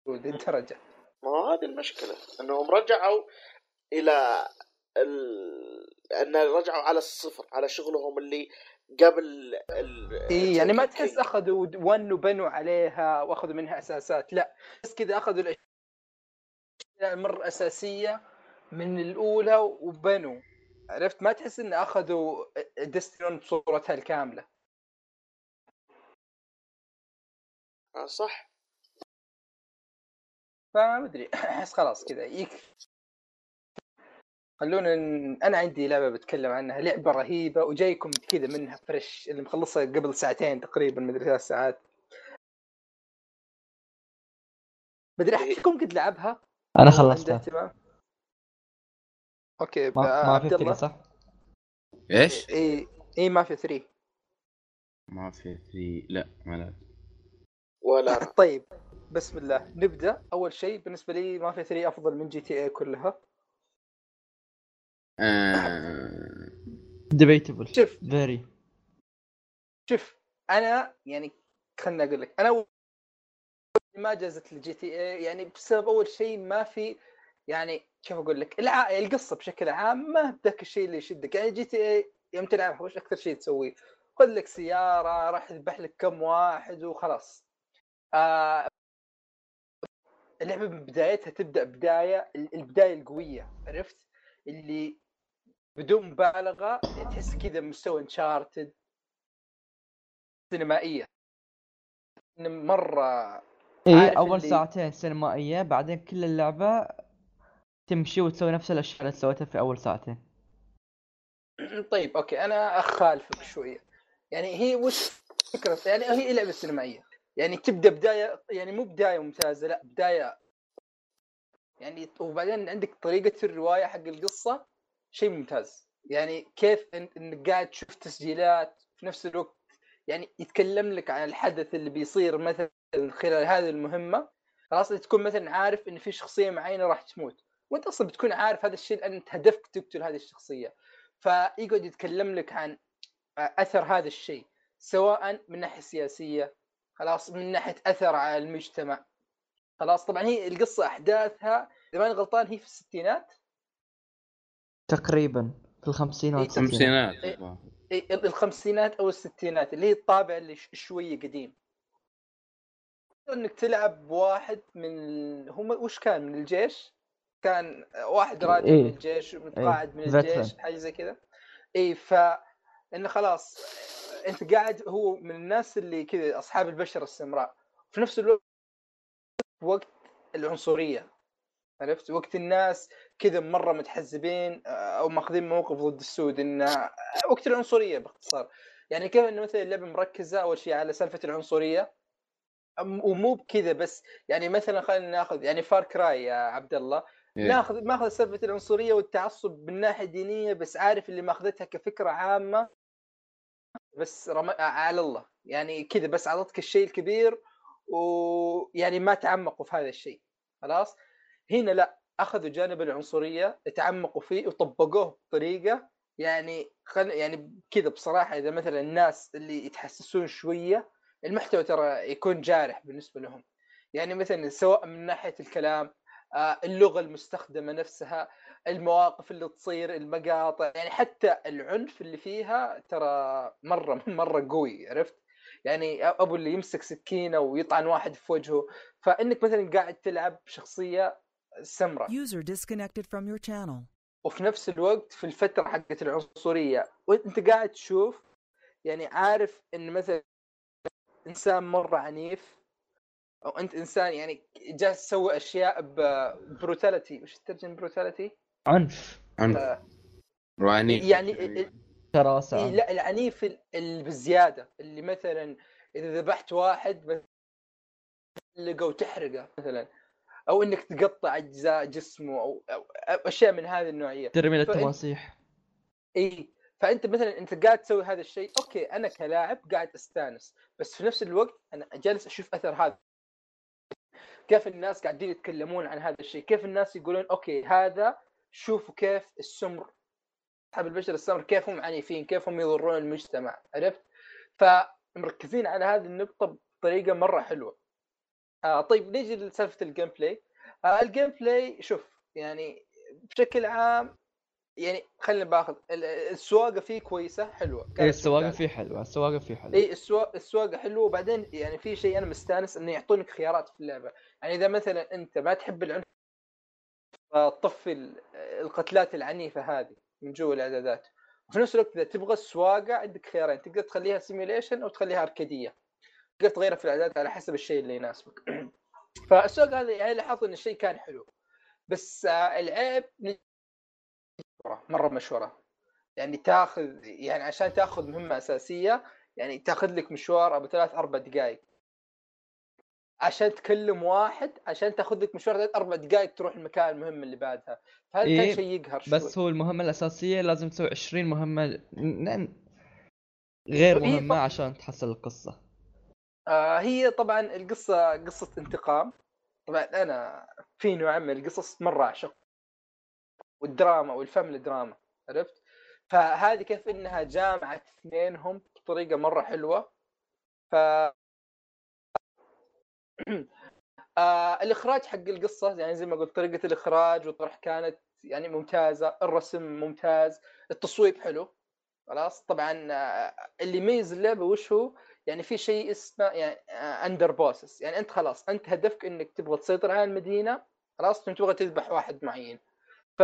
للدرجة. ما هو هذه المشكلة إنهم رجعوا إلى ال... إن رجعوا على الصفر على شغلهم اللي قبل ال... إي يعني ما تحس. أخذوا ون وبنوا عليها وأخذوا منها أساسات لا. بس كذا أخذوا الأشياء مرة أساسية من الأولى وبنوا. عرفت ما تحس إن أخذوا ديستني بصورتها الكاملة. آه صح. فما أدري أحس خلاص كذا. يكفي خلونا ن... أنا عندي لعبة بتكلم عنها لعبة رهيبة وجايكم كذا منها فريش اللي مخلصها قبل ساعتين تقريبا مدري ثلاث ساعات. بدري احد فيكم قد لعبها؟ أنا خلصتها؟ okay ما, آه، ما في إلا three صح؟ إيش؟ اي اي ما في 3 ما في في لا ما لا. ولا طيب بسم الله. نبدأ. أول شيء بالنسبة لي مافيا 3 أفضل من GTA كلها. آه... debatable شوف. very شوف أنا يعني خلنا أقول لك أنا ما جازت ال GTA يعني بسبب أول شيء ما في يعني كيف أقول لك الع... القصة بشكل عام ما ذاك الشيء اللي يشدك يعني GTA يوم تلعبها وش أكثر شيء تسويه؟ خذ لك سيارة راح يذبح لك كم واحد وخلاص آه اللعبة من بدايتها تبدأ بداية البداية القوية عرفت؟ اللي بدون مبالغة تحس كذا مستوى انشارتد سينمائية مرة اي عارف أول اللي- ساعتين سينمائية بعدين كل اللعبة تمشي وتسوي نفس الأشياء اللي سويتها في أول ساعتين. طيب أوكي أنا أخالفك شوية. يعني هي وش فكرة؟ يعني هي لعبة سينمائية. يعني تبدأ بداية يعني مو بداية ممتازة لا بداية. يعني وبعدين عندك طريقة الرواية حق القصة شيء ممتاز. يعني كيف انك قاعد تشوف تسجيلات في نفس الوقت. يعني يتكلم لك عن الحدث اللي بيصير مثلا خلال هذه المهمة. خلاص تكون مثلا عارف إن في شخصية معينة راح تموت. وانت أصلا بتكون عارف هذا الشيء لأن انت هدفك تقتل هذه الشخصية. فيقعد يتكلم لك عن أثر هذا الشيء سواء من ناحية سياسية خلاص من ناحية أثر على المجتمع. خلاص طبعا هي القصة أحداثها إذا ماني غلطان هي في الستينات؟ تقريبا في الخمسينات. إيه، والستينات. خمسينات إيه، الخمسينات أو الستينات اللي هي الطابع اللي ش- شوية قديم. إنك تلعب واحد من هم وش كان من الجيش؟ كان واحد راجع إيه. من الجيش متقاعد من veteran. الجيش حاجة زي كذا. اي ف إنه خلاص أنت قاعد هو من الناس اللي كذا أصحاب البشره السمراء. في نفس الوقت وقت العنصرية. عرفت؟ وقت الناس كذا مرة متحزبين آه، أو ماخذين موقف ضد السود إنه وقت العنصرية باختصار. يعني كيف إنه مثلا اللعبة مركزة أول شيء على سالفة العنصرية؟ ومو بكذا بس يعني مثلا خلينا ناخذ يعني فار كراي يا عبد الله. إيه. ناخذ ماخذ سالفة العنصرية والتعصب من ناحيه دينيه بس عارف اللي ماخذتها كفكرة عامة. بس رم... على الله. يعني كذا بس أعطتك الشيء الكبير ويعني ما تعمقوا في هذا الشيء. خلاص؟ هنا لا أخذوا جانب العنصرية تعمقوا فيه وطبقوه بطريقة. يعني خل يعني كذا بصراحة إذا مثلا الناس اللي يتحسسون شوية المحتوى ترى يكون جارح بالنسبة لهم. يعني مثلا سواء من ناحية الكلام اللغة المستخدمة نفسها المواقف اللي تصير المقاطع يعني حتى العنف اللي فيها ترى مرة مرة قوي عرفت يعني أبو اللي يمسك سكينة ويطعن واحد في وجهه فإنك مثلا قاعد تلعب شخصيه سمراء User disconnected from your channel. وفي نفس الوقت في الفترة حقت العنصرية وانت قاعد تشوف يعني عارف إن مثلا إنسان مرة عنيف أو أنت إنسان يعني جالس تسوي أشياء ب brutality وش تترجم brutality؟ عنف. عنف. وعنيف يعني ال- شراسه إيه. لا العنيف ال- اللي بالزيادة. اللي مثلا إذا ذبحت واحد تحلقه وتحرقه مثلا. أو إنك تقطع أجزاء جسمه أو, أو أشياء من هذه النوعية. ترمي فأنت- للتماسيح اي فأنت مثلا أنت قاعد تسوي هذا الشيء okay أنا كلاعب قاعد أستانس. بس في نفس الوقت أنا جالس أشوف أثر هذا. كيف الناس قاعدين يتكلمون عن هذا الشيء؟ كيف الناس يقولون okay هذا شوفوا كيف السمر أصحاب البشر السمر كيف هم عنيفين كيف هم يضرون المجتمع عرفت؟ فمركزين على هذه النقطة بطريقة مرة حلوة. آه طيب نيجي لسالفة ال gameplay آه ال gameplay شوف يعني بشكل عام يعني خلينا باخذ ال- السواقة فيه كويسة حلوة. إيه السواقة. فيه حلوة السواقة فيه حلوة. اي السواقة حلوة. وبعدين يعني في شيء أنا مستانس إنه يعطونك خيارات في اللعبة. يعني إذا مثلا أنت ما تحب العنف طفي ال- القتلات العنيفة هذه من جوا الإعدادات. وفي نفس الوقت إذا تبغى السواقة عندك خيارين. تقدر تخليها سيميوليشن أو تخليها اركاديه تقدر تغيرها في الاعداد على حسب الشيء اللي يناسبك. فالسواقة هذه يعني لاحظت إن الشيء كان حلو. بس آه، العيب مشوره مرة مشورة. يعني تاخذ يعني عشان تاخذ مهمة أساسية يعني تاخذ لك مشوار أبو ثلاث أربع دقائق عشان تكلم واحد عشان تاخذ لك مشوار ثلاث أربع دقائق تروح المكان المهم اللي بعدها. فهذا إيه، كان شيء يقهر شوي؟ بس هو المهمة الأساسية لازم تسوي 20 مهمة ن- غير إيه، مهمة عشان تحصل القصة. آه هي طبعا القصة قصة انتقام. طبعا أنا في نوع من القصص مرة أعشق. والدراما والفاميلي دراما عرفت؟ فهذه كيف إنها جامعت اثنينهم بطريقة مرة حلوة. ف آه الإخراج حق القصة يعني زي ما قلت طريقة الإخراج والطرح كانت يعني ممتازة الرسم ممتاز التصويب حلو خلاص؟ طبعا آه، اللي يميز اللعبة وش هو؟ يعني في شيء اسمه يعني underbosses يعني أنت خلاص أنت هدفك إنك تبغى تسيطر على المدينة خلاص؟ تبغى تذبح واحد معين. ف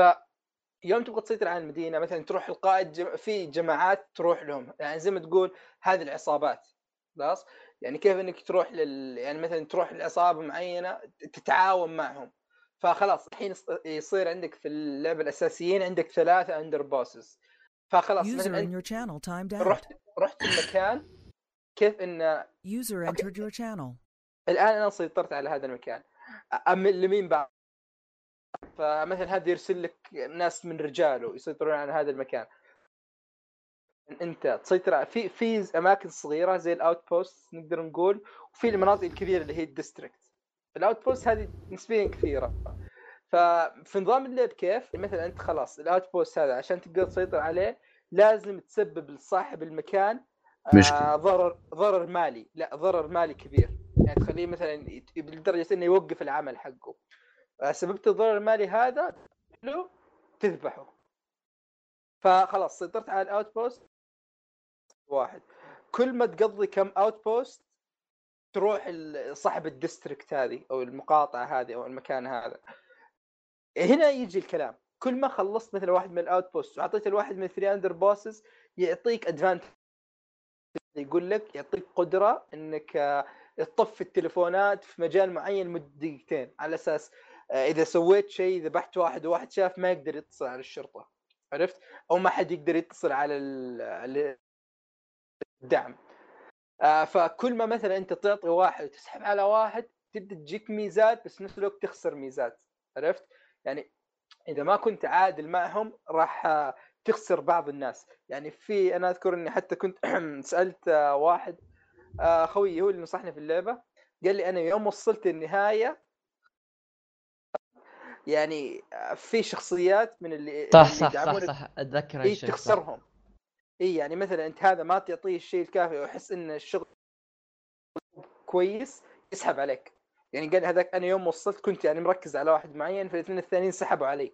يوم تبغى تسيطر على المدينة مثلا تروح القائد جم... في جماعات تروح لهم. يعني زي ما تقول هذه العصابات. خلاص؟ يعني كيف إنك تروح لل يعني مثلا تروح لعصابة معينة تتعاون معهم. فخلاص الحين يصير عندك في اللعبه الأساسيين عندك ثلاثة underbosses فخلاص مثلا. رحت رحت المكان. كيف إن User entered your channel. الآن أنا سيطرت على هذا المكان. لمين بعض؟ فمثلا هذا يرسل لك ناس من رجاله يسيطرون على هذا المكان. انت تسيطر في في أماكن صغيرة زي ال outpost نقدر نقول وفي المناطق الكبيرة اللي هي ال district. ال outpost هذه نسبيا كثيرة. ففي نظام اللعب كيف؟ مثلا أنت خلاص ال outpost هذا عشان تقدر تسيطر عليه لازم تسبب لصاحب المكان مشكلة. آه ضرر ضرر مالي. لا ضرر مالي كبير. يعني تخليه مثلا لدرجة إنه يوقف العمل حقه. آه سببت الضرر المالي هذا له تذبحه. فخلاص سيطرت على ال outpost واحد. كل ما تقضي كم outpost تروح صاحب ال district هذه أو المقاطعه هذه أو المكان هذا. هنا يجي الكلام. كل ما خلصت مثلا واحد من ال outpost وأعطيت الواحد من ال three underbosses يعطيك advantage يقول لك يعطيك قدرة إنك تطفي التليفونات في مجال معين لمدة دقيقتين. على أساس إذا سويت شيء ذبحت واحد وواحد شاف ما يقدر يتصل على الشرطة عرفت؟ أو ما حد يقدر يتصل على ال- ال- الدعم. آه، فكل ما مثلا أنت تعطي واحد وتسحب على واحد تبدأ تجيك ميزات بس نفس الوقت تخسر ميزات عرفت؟ يعني إذا ما كنت عادل معهم راح آه، تخسر بعض الناس. يعني في أنا أذكر إني حتى كنت سألت آه، واحد آه، خويي هو اللي نصحني في اللعبة قال لي أنا يوم وصلت النهاية يعني في شخصيات من اللي صح اللي صح صح صح أتذكر صح. تخسرهم. إي يعني مثلا أنت هذا ما تعطيه الشيء الكافي ويحس إن الشغل كويس يسحب عليك. يعني قال هذاك أنا يوم وصلت كنت يعني مركز على واحد معين فالاثنين الثانيين سحبوا علي.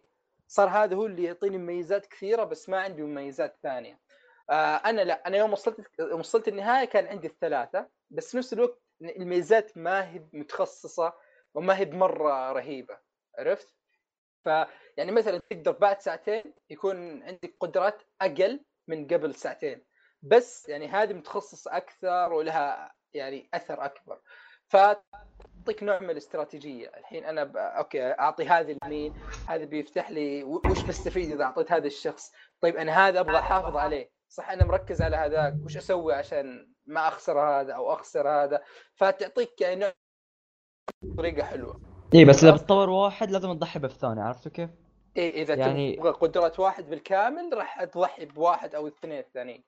صار هذا هو اللي يعطيني مميزات كثيرة بس ما عندي مميزات ثانية. آه أنا لا. أنا يوم وصلت وصلت النهاية كان عندي الثلاثة بس في نفس الوقت الميزات ما هي متخصصة وما هي بمرة رهيبة. عرفت؟ ف يعني مثلا تقدر بعد ساعتين يكون عندك قدرات أقل من قبل ساعتين. بس يعني هذه متخصصة أكثر ولها يعني أثر أكبر. فتعطيك نوع من الاستراتيجية. الحين أنا ب... أوكي أعطي هذه لمين؟ هذا بيفتح لي وش بستفيد إذا أعطيت هذا الشخص؟ طيب أنا هذا أبغى أحافظ عليه. صح أنا مركز على هذاك. وش أسوي عشان ما أخسر هذا أو أخسر هذا؟ فتعطيك يعني نوع طريقة حلوة. اي بس إذا. بتطور واحد لازم تضحي بالثاني عرفتوا كيف؟ إيه إذا يعني-. تبغى قدرة واحد بالكامل راح تضحي بواحد أو الاثنين الثانيين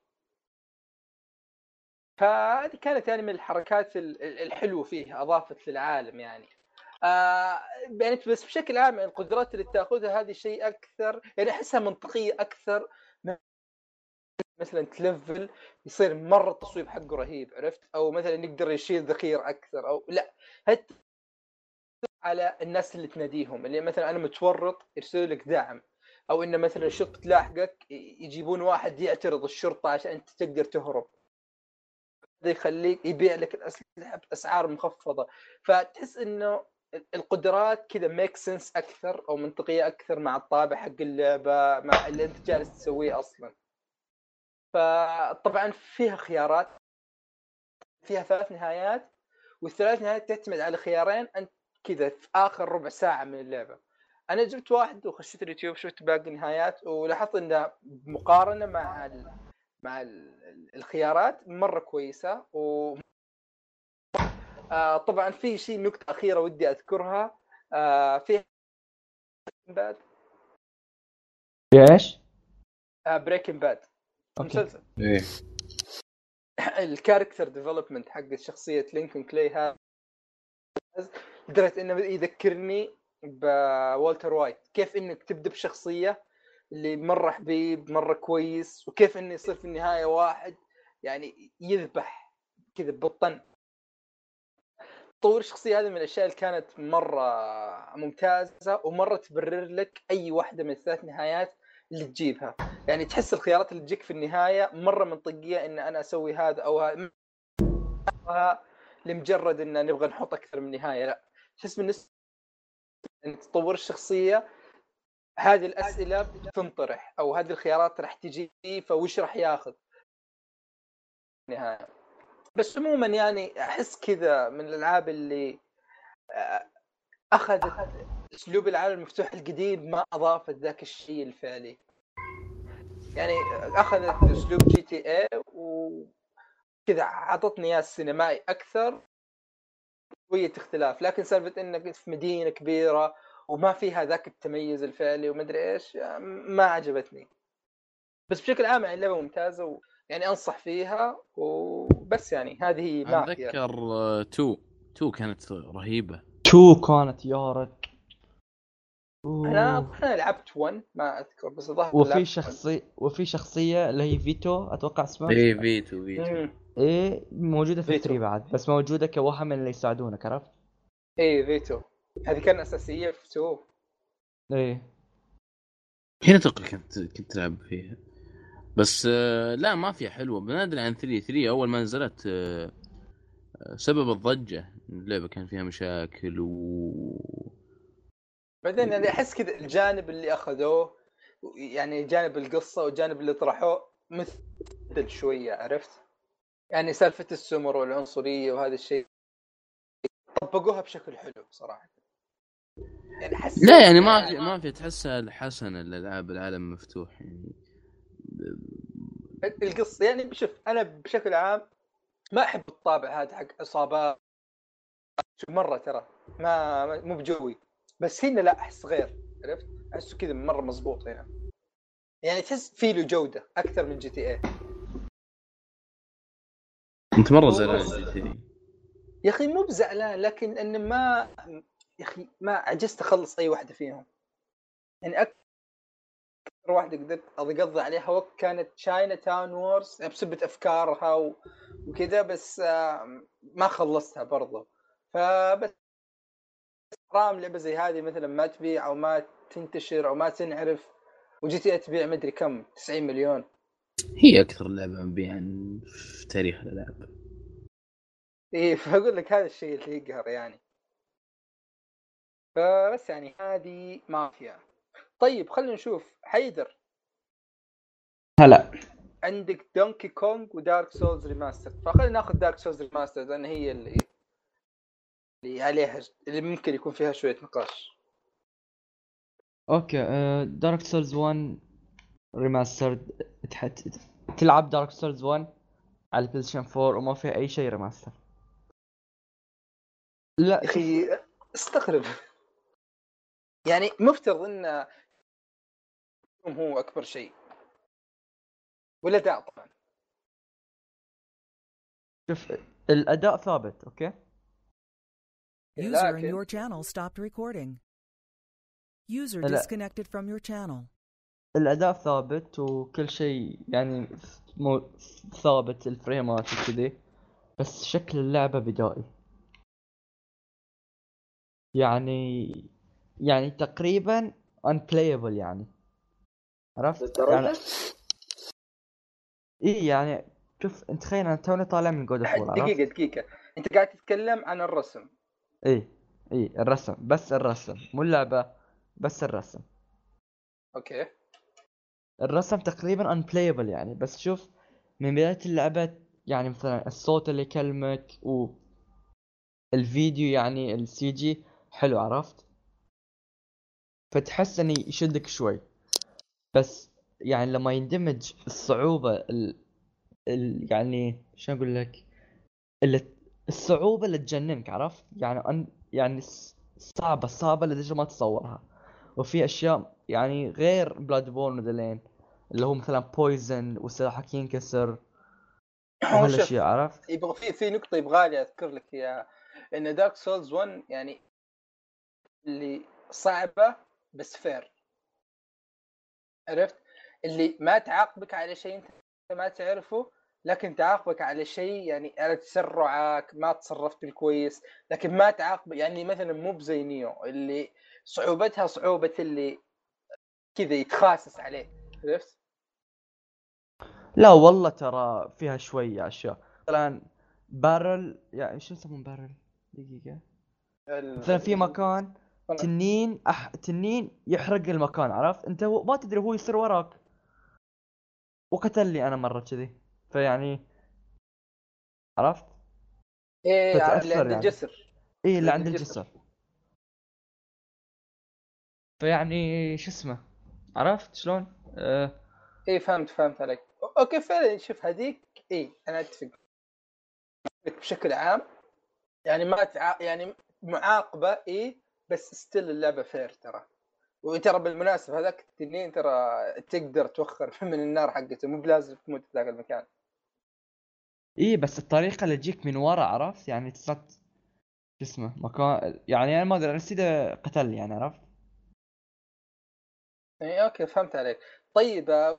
فهذه كانت يعني من الحركات ال- ال- الحلوة فيها أضافت للعالم يعني آه يعني بس بشكل عام القدرات اللي تأخذها هذه شيء أكثر يعني أحسها منطقية أكثر من مثلا تلفل يصير مرة التصويب حقه رهيب عرفت أو مثلا يقدر يشيل ذخير أكثر أو لا هت على الناس اللي تناديهم. اللي مثلا أنا متورط يرسلوا لك دعم أو إن مثلا الشرطه تلاحقك يجيبون واحد يعترض الشرطة عشان أنت تقدر تهرب. هذا يخليك يبيع لك الأسلحة بأسعار مخفضة. فتحس إنه القدرات كذا ميك سنس أكثر أو منطقية أكثر مع الطابع حق اللعبة مع اللي أنت جالس تسويه أصلا. فطبعا فيها خيارات فيها ثلاث نهايات والثلاث نهايات تعتمد على خيارين أنت كذا في آخر ربع ساعة من اللعبة. أنا جبت واحد وخشيت اليوتيوب شفت باقي النهايات ولاحظت انها مقارنة مع ال... مع ال... الخيارات مرة كويسة و آه طبعا في شيء نقطه أخيرة ودي أذكرها آه في باد في إيش؟ Breaking Bad مسلسل. إيه. ال character development حق شخصية لينكون كلاي هذا لدرجه انه يذكرني بوالتر وايت كيف انك تبدا بشخصيه اللي مره حبيب مره كويس وكيف انه يصير في النهايه واحد يعني يذبح كذا بالطن تطور الشخصيه هذه من الاشياء اللي كانت مره ممتازه ومره تبرر لك اي واحدة من الثلاث نهايات اللي تجيبها يعني تحس الخيارات اللي تجيك في النهايه مره منطقيه ان أنا أسوي هذا أو هذا لمجرد ان نبغى نحط أكثر من نهايه لا تحس بالنسبة ان تطور الشخصية. هذه الأسئلة تنطرح أو هذه الخيارات راح تجي فوش راح ياخذ؟ نهاية. بس عموما يعني أحس كذا من الألعاب اللي آه، أخذت أسلوب العالم المفتوح القديم ما أضافت ذاك الشيء الفعلي. يعني أخذت أسلوب GTA وكذا اعطتني إياه سينمائي أكثر. شوية اختلاف لكن سالفة إنك في مدينة كبيرة وما فيها ذاك التميز الفعلي ومدري إيش ما عجبتني. بس بشكل عام يعني لعبة ممتازة ويعني أنصح فيها وبس يعني هذه مافيا أتذكر 2 2 كانت رهيبة. two كانت يا رجل أنا. أنا لعبت 1 ما أذكر بس الظاهر وفي شخصية وفي شخصية اللي هي فيتو أتوقع اسمها اي فيتو 1. فيتو مم. إيه موجودة في فيتو. 3 بعد بس موجودة كوهم اللي يساعدونك عرفت؟ إيه فيتو هذه كانت أساسية في 2 إيه هنا أتوقع كنت كنت تلعب فيها بس آه، لا ما فيها حلوة بنادري عن 3 3 أول ما نزلت آه، آه، سبب الضجة اللعبة كان فيها مشاكل و بعدين يعني أحس كذا الجانب اللي أخذوه يعني جانب القصة والجانب اللي طرحوه مثل شوية عرفت؟ يعني سالفة السمر والعنصرية وهذا الشيء طبقوها بشكل حلو صراحة يعني حسيت لا يعني ما في ما في تحسها الحسنه الألعاب العالم مفتوح يعني. القصة يعني شوف أنا بشكل عام ما أحب الطابع هذا حق عصابات. شوف مرة ترى ما- مو بجوي. بس هنا لا أحس غير عرفت؟ أحسه كذا مرة مضبوط هنا يعني تحس في له جوده أكثر من GTA أنت مرة زعلان GT يا أخي مو بزعلان لكن إن ما يا أخي ما عجزت أخلص أي واحدة فيهم. يعني أكثر واحدة قدرت اقضي عليها وقت كانت Chinatown Wars بسبه أفكارها و- وكذا بس ما خلصتها برضو. فبس حرام لعبة زي هذه مثلا ما تبيع أو ما تنتشر أو ما تنعرف و GT تبيع مدري كم 90 مليون. هي أكثر لعبة مبيعا في تاريخ الألعاب. إيه فأقول لك هذا الشيء اللي يقهر يعني. فبس يعني هذه مافيا. طيب خلينا نشوف. حيدر. هلا. عندك Donkey Kong و Dark Souls remaster فخلينا ناخذ Dark Souls remaster لأن هي اللي اللي عليها اللي ممكن يكون فيها شوية نقاش. okay Dark Souls 1 remastered تلعب Dark Souls 1 على البلاي ستيشن 4 وما فيها أي شيء remaster لا. يا أخي استغرب. يعني مفترض إن هو أكبر شيء. ولا داع طبعا. شوف الأداء ثابت okay؟ User in your channel stopped recording. User disconnected from your channel. الاداء ثابت وكل شيء يعني مو ثابت الفريمات وكذي بس شكل اللعبة بدائي يعني يعني تقريبا unplayable يعني عرفت؟ يعني إي يعني شوف انت تخيل أنا توني طالع من God of؟ دقيقة دقيقة أنت قاعد تتكلم عن الرسم اي اي الرسم بس الرسم مو اللعبة بس الرسم. أوكي. الرسم تقريبا unplayable يعني بس شوف من بداية اللعبة يعني مثلا الصوت اللي يكلمك و الفيديو يعني ال CG حلو عرفت؟ فتحس إنه يشدك شوي. بس يعني لما يندمج الصعوبة ال... ال... يعني شو أقول لك؟ اللي... الصعوبة اللي تجننك عرفت؟ يعني أن... يعني ص- صعبة صعبة لدرجة ما تتصورها وفي أشياء يعني غير Bloodborne ودلين اللي هو مثلا poison وسلاحك ينكسر وهالأشياء عرفت؟ يبغى في في نقطة يبغى لي أذكر لك إياها. إن Dark Souls 1 يعني اللي صعبة بس fair عرفت؟ اللي ما تعاقبك على شيء أنت ما تعرفه لكن تعاقبك على شيء يعني على تسرعك ما تصرفت بالكويس لكن ما تعاقب يعني مثلا مو بزي نيو اللي صعوبتها صعوبة اللي كذا يتخاسس عليه. عرفت؟ لا والله ترى فيها شوية أشياء. مثلا بارل يعني شو يسمون بارل؟ دقيقة. مثلا في مكان تنين أح... تنين يحرق المكان عرفت؟ أنت ما تدري هو يصير وراك. وقتلني أنا مرة كذي. فيعني عرفت؟ إيه اللي عند يعني. الجسر. إيه اللي عند الجسر. فيعني شو اسمه؟ عرفت شلون؟ آه. إيه فهمت فهمت عليك. أوكي فعلا شوف هذيك إيه أنا أتفق بشكل عام. يعني ما تع... يعني معاقبة إيه بس still اللعبة fair ترى. وترى بالمناسبة هذاك التنين ترى تقدر توخر من النار حقته. مو بلازم تموت في ذاك المكان. إيه بس الطريقة اللي تجيك من ورا عرفت؟ يعني تصت شو اسمه مكان يعني أنا ما ادري أنا سيدا قتلني يعني عرفت؟ إيه أوكي فهمت عليك طيب آه،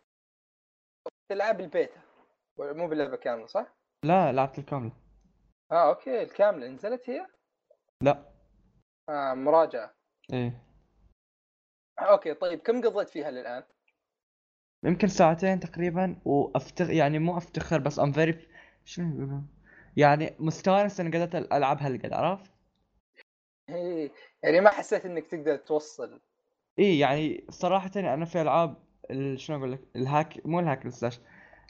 تلعب البيتا مو باللعبة كاملة صح؟ لا لعبت الكاملة آه أوكي الكاملة نزلت هي؟ لا آه مراجعة إيه أوكي طيب كم قضيت فيها للآن؟ يمكن ساعتين تقريبا وافتخر يعني مو أفتخر بس I'm very شنو يقولون؟ يعني مستانس اني قدرت ألعب هالقد عرفت؟ إيه يعني ما حسيت إنك تقدر توصل. إيه يعني صراحة أنا في ألعاب ال- شنو أقول لك؟ ال hack مو ال hack slash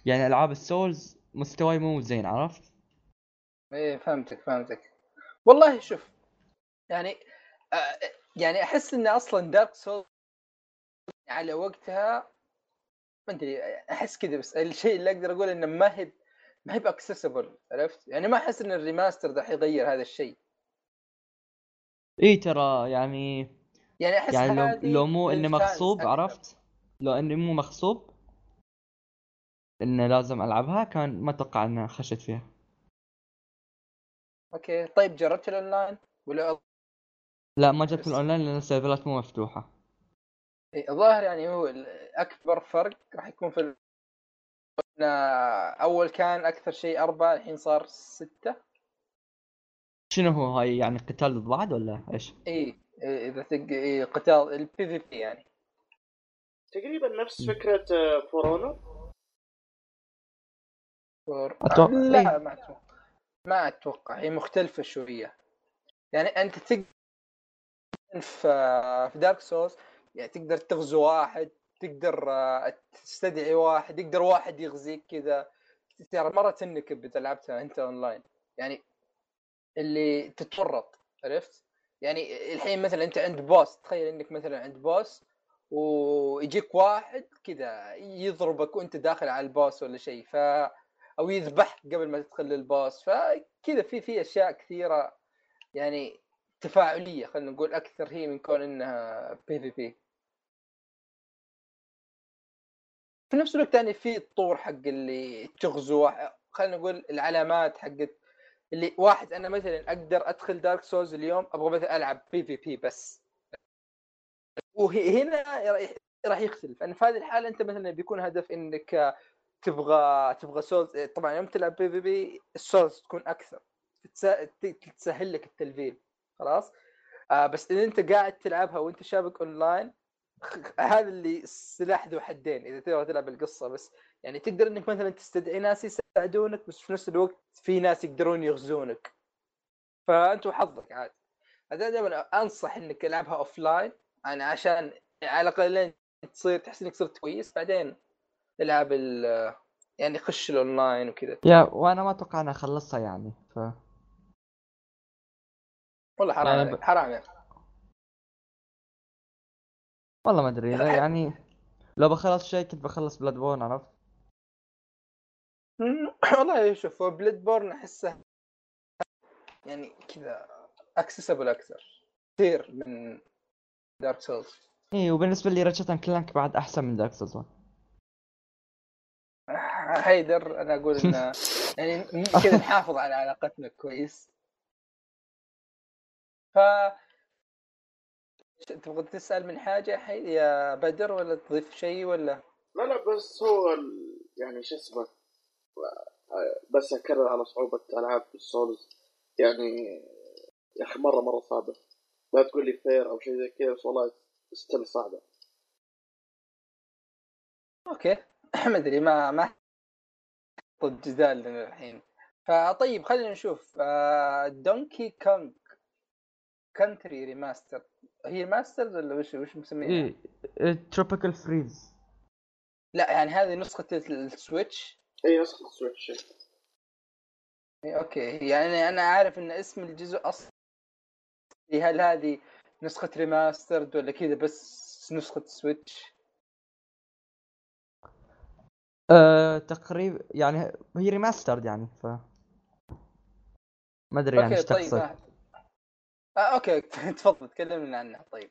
يعني ألعاب ال Souls مستواي مو زين عرفت؟ إيه فهمتك فهمتك. والله شوف يعني آه يعني أحس إن أصلا Dark Soul على وقتها ما أدري أحس كذا بس الشيء اللي أقدر أقول إنه ما هي ما هي ب accessible عرفت؟ يعني ما أحس إن ال remastered حيغير هذا الشيء إيه ترى يعني يعني أحس يعني لو لو مو اني مغصوب. عرفت؟ لو اني مو مغصوب إنه لازم ألعبها كان ما أتوقع اني خشيت فيها أوكي طيب جربت الاونلاين ولا لا ما بس- الاونلاين لأن السيرفرات مو مفتوحة إيه، الظاهر يعني هو أكبر فرق راح يكون في أول كان أكثر شيء أربعة الحين صار ستة. شنو هو؟ هاي يعني قتال ضد بعض ولا إيش؟ إي إيه، إذا تق إيه قتال ال PvP يعني. تقريبا نفس فكرة آه، For Honor For- أتوقع- لا إيه. ما أتوقع. ما أتوقع. هي مختلفة شوية. يعني أنت تقدر في في Dark Souls يعني تقدر تغزو واحد تقدر آه، تستدعي واحد يقدر واحد يغزيك كذا. ترى مرة تنكب لعبتها أنت أونلاين. يعني اللي تتورط عرفت؟ يعني الحين مثلا أنت عند boss تخيل إنك مثلا عند boss ويجيك واحد كذا يضربك وأنت داخل على ال boss ولا شيء ف أو يذبحك قبل ما تدخل لل boss فكذا في في أشياء كثيرة يعني تفاعلية خلينا نقول أكثر هي من كون إنها PvP في نفس الوقت يعني في الطور حق اللي تغزو خلينا نقول العلامات حقت اللي واحد أنا مثلا أقدر أدخل Dark Souls اليوم أبغى مثلا ألعب PvP بس وهنا راح- يختلف. لأن في هذه الحالة أنت مثلا بيكون هدف إنك تبغى تبغى souls طبعا يوم تلعب PvP ال souls تكون أكثر. تسهل لك التلفيل. خلاص؟ آه بس اذا أنت قاعد تلعبها وأنت شابك اونلاين هذا اللي سلاح ذو حدين إذا تبغى تلعب القصة بس. يعني تقدر إنك مثلا تستدعي ناس يساعدونك بس في نفس الوقت في ناس يقدرون يغزونك. فأنت وحظك عاد. هذا دائما أنصح إنك تلعبها offline يعني عشان على الأقل تصير تحس إنك صرت كويس. بعدين تلعب ال يعني خش الاونلاين وكذا. يا وأنا ما أتوقع اني اخلصها يعني ف والله حرام يعني عليك ب- حرام يا أخي والله ما أدري لا يعني لو بخلص شيء كنت بخلص Bloodborne عرفت؟ والله شوف Bloodborne احسه يعني كذا اكسسبل أكثر كثير من دارك سولز إيه وبالنسبة لي ريتشارد كلانك بعد أحسن من دارك سولز 1 حيدر أنا أقول إنه يعني كذا نحافظ على علاقتنا كويس. ف تبغى تسأل من حاجة حي... يا بدر ولا تضيف شيء ولا؟ لا لا بس هو ال... يعني شو اسمه بس أكرر على صعوبة ألعاب السولز يعني يا أخي مرة مرة صعبة. لا تقول لي fair أو شيء زي كذا بس والله still صعبة. okay. ما أدري ما ما ضد جدال لنا الحين فطيب خلينا نشوف. دونكي كونغ كنتري remaster هي ماستر ولا وش وش مسمينها؟ إيه تروبيكال فريز لا يعني هذه نسخة السويتش؟ اي نسخة سويتش إيه، okay. يعني أنا عارف إن اسم الجزء اصلي هل هذه نسخة remastered ولا كذا بس نسخة سويتش؟ آه تقريبا يعني هي remastered يعني ف ما أدري يعني إيش طيب تقصد آه. okay تفضل تكلمنا عنها طيب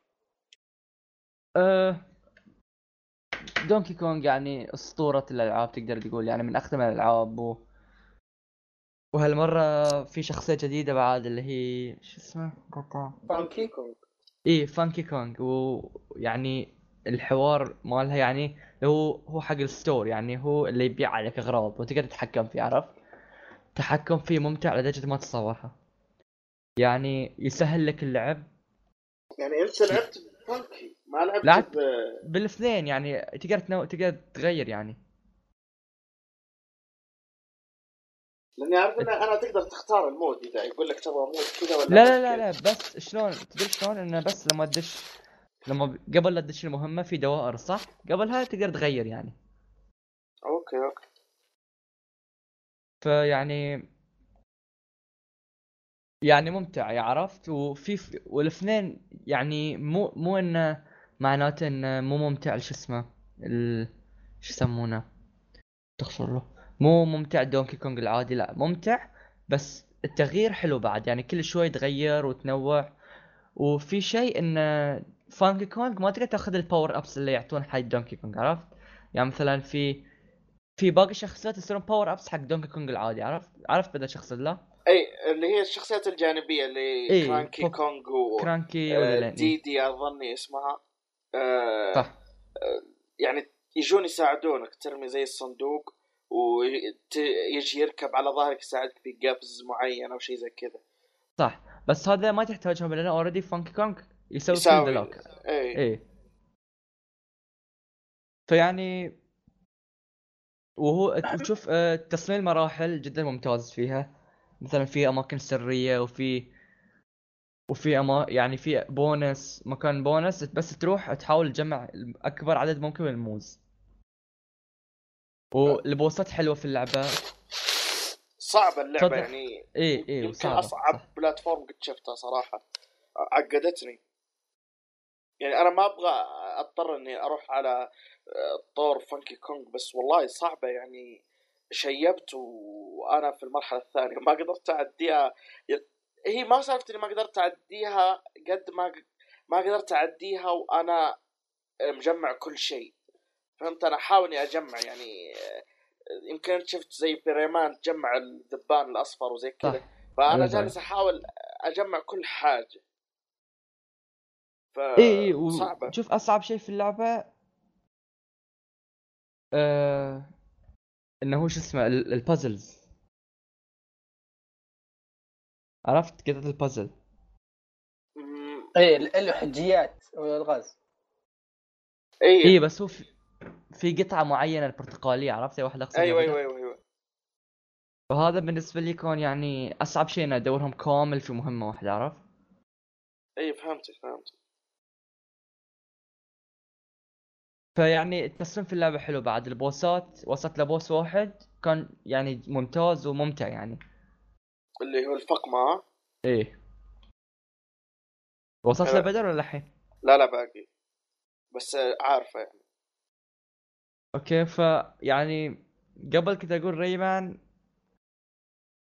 آه دونكي كونغ يعني أسطورة الألعاب تقدر تقول يعني من اقدم الألعاب و... وهالمرة في شخصية جديدة بعد اللي هي شو اسمه؟ فانكي كونغ إيه فانكي كونغ ويعني الحوار مالها يعني هو هو حق ال store يعني هو اللي يبيع عليك أغراض وتقدر تتحكم فيه عرفت؟ تحكم فيه ممتع لدرجة ما تتصورها يعني يسهل لك اللعب يعني انت لعبت فانكي ما لعبت لعبت. ب- بالاثنين يعني تقدر تنو... تقدر تغير يعني لأني أعرف ان أنا تقدر تختار ال mode إذا يقول لك تبغى mode كذا ولا لا لا لا. لا بس شلون تدري شلون إنه بس لما تدش لما قبل لا تدش المهمة في دوائر صح؟ قبلها تقدر تغير يعني okay okay فيعني يعني ممتع عرفت؟ وفي في- والاثنين يعني مو مو إنه معناته إنه مو ممتع شو اسمه ال شو يسمونه؟ تغفر له. مو ممتع دونكي كونغ العادي لا ممتع بس التغيير حلو بعد يعني كل شوي تغير وتنوع. وفي شيء انه فانكي كونغ ما تقدر تأخذ ال power ups اللي يعطون حق دونكي كونغ عرفت؟ يعني مثلا في في باقي الشخصيات يصيرون power ups حق دونكي كونغ العادي عرفت؟ عرفت بدأ شخص لا؟ أي اللي هي الشخصيات الجانبية اللي إيه، كرانكي فوق- كونغ و كرانكي آه، دي دي أظني اسمها. آه، صح. يعني يجون يساعدونك ترمي زي الصندوق ويجي يركب على ظهرك يساعدك في قفز معين أو شيء زي كذا. صح. بس هذا ما تحتاجهم لأنه already فانكي كونغ يسوي كل ذلك إي. إيه فيعني وهو تشوف آه، تصميم المراحل جدا ممتاز فيها. مثلا في أماكن سرية وفي وفي أما يعني في بونس مكان بونس بس تروح تحاول تجمع أكبر عدد ممكن من الموز. وال bosses حلوة في اللعبة. صعبة اللعبة تفضل. يعني. إيه إيه يمكن وصعبة، أصعب صح. platform قد شفتها صراحة. عقدتني. يعني أنا ما أبغى أضطر إني أروح على آه، طور فانكي كونغ بس والله صعبة يعني. شيبت وأنا في المرحلة الثانية. ما قدرت أعديها. هي ما سالفه إني ما قدرت أعديها قد ما ما قدرت أعديها وأنا مجمع كل شيء. فهمت؟ أنا أحاول إني أجمع يعني يمكن أنت شفت زي بريمان تجمع الذبان الأصفر وزي كذا. فأنا أيوة. جالس أحاول أجمع كل حاجة. ف إيه إيه صعبة. وشوف أصعب شيء في اللعبة آه إنه هو شو اسمه ال- البازلز عرفت قطعة البازل إيه الحجيات والالغاز اي إيه. بس هو في, في قطعة معينة البرتقالية عرفت؟ واحد أقصد أيوه أيوه أيوه أيوه. وهذا بالنسبة لي يكون يعني أصعب شيء اني أدورهم كامل في مهمة واحدة عرفت؟ اي فهمتك فهمتك. فيعني التصميم في اللعبة حلو بعد البوسات وصلت لبوس واحد كان يعني ممتاز وممتع يعني. اللي هو الفقمة إيه. وصلت أه. لبدر ولا الحين؟ لا لا باقي. بس آه، عارفة يعني. okay ف يعني قبل كنت أقول ريمان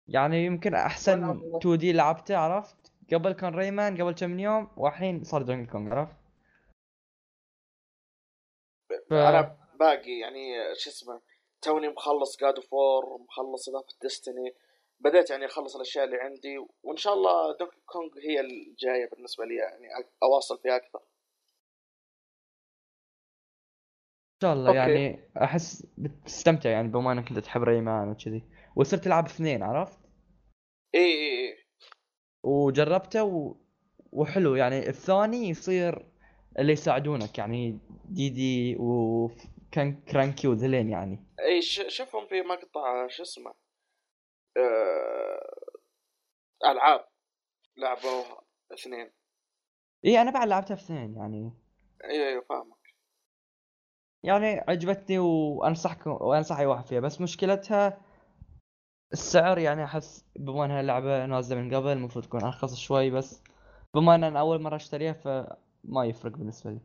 يعني يمكن أحسن والله. 2D لعبته عرفت؟ قبل كان ريمان قبل كم يوم والحين صار دونكي كونغ عرفت؟ ف... أنا باقي يعني شو اسمه توني مخلص God of War مخلص اضافه ديستني بديت يعني أخلص الأشياء اللي عندي وإن شاء الله دونكي كونغ هي الجاية بالنسبة لي يعني أواصل فيها أكثر. إن شاء الله okay. يعني أحس بتستمتع يعني بما إنك أنت تحب ريمان وكذي. وصرت تلعب اثنين عرفت؟ اي اي اي وجربته و... وحلو يعني الثاني يصير اللي يساعدونك يعني ديدي وكان كرانكي وذلين يعني. إي شوفهم في مقطع شو اسمه؟ آه... ألعاب لعبوها اثنين. إي أنا بعد لعبتها اثنين يعني. إي إي فاهمك. يعني عجبتني وانصحكم وأنصح أي واحد فيها. بس مشكلتها السعر يعني أحس بما إنها لعبة نازلة من قبل المفروض تكون أرخص شوي بس بما إن أنا أول مرة أشتريها فما يفرق بالنسبة لي.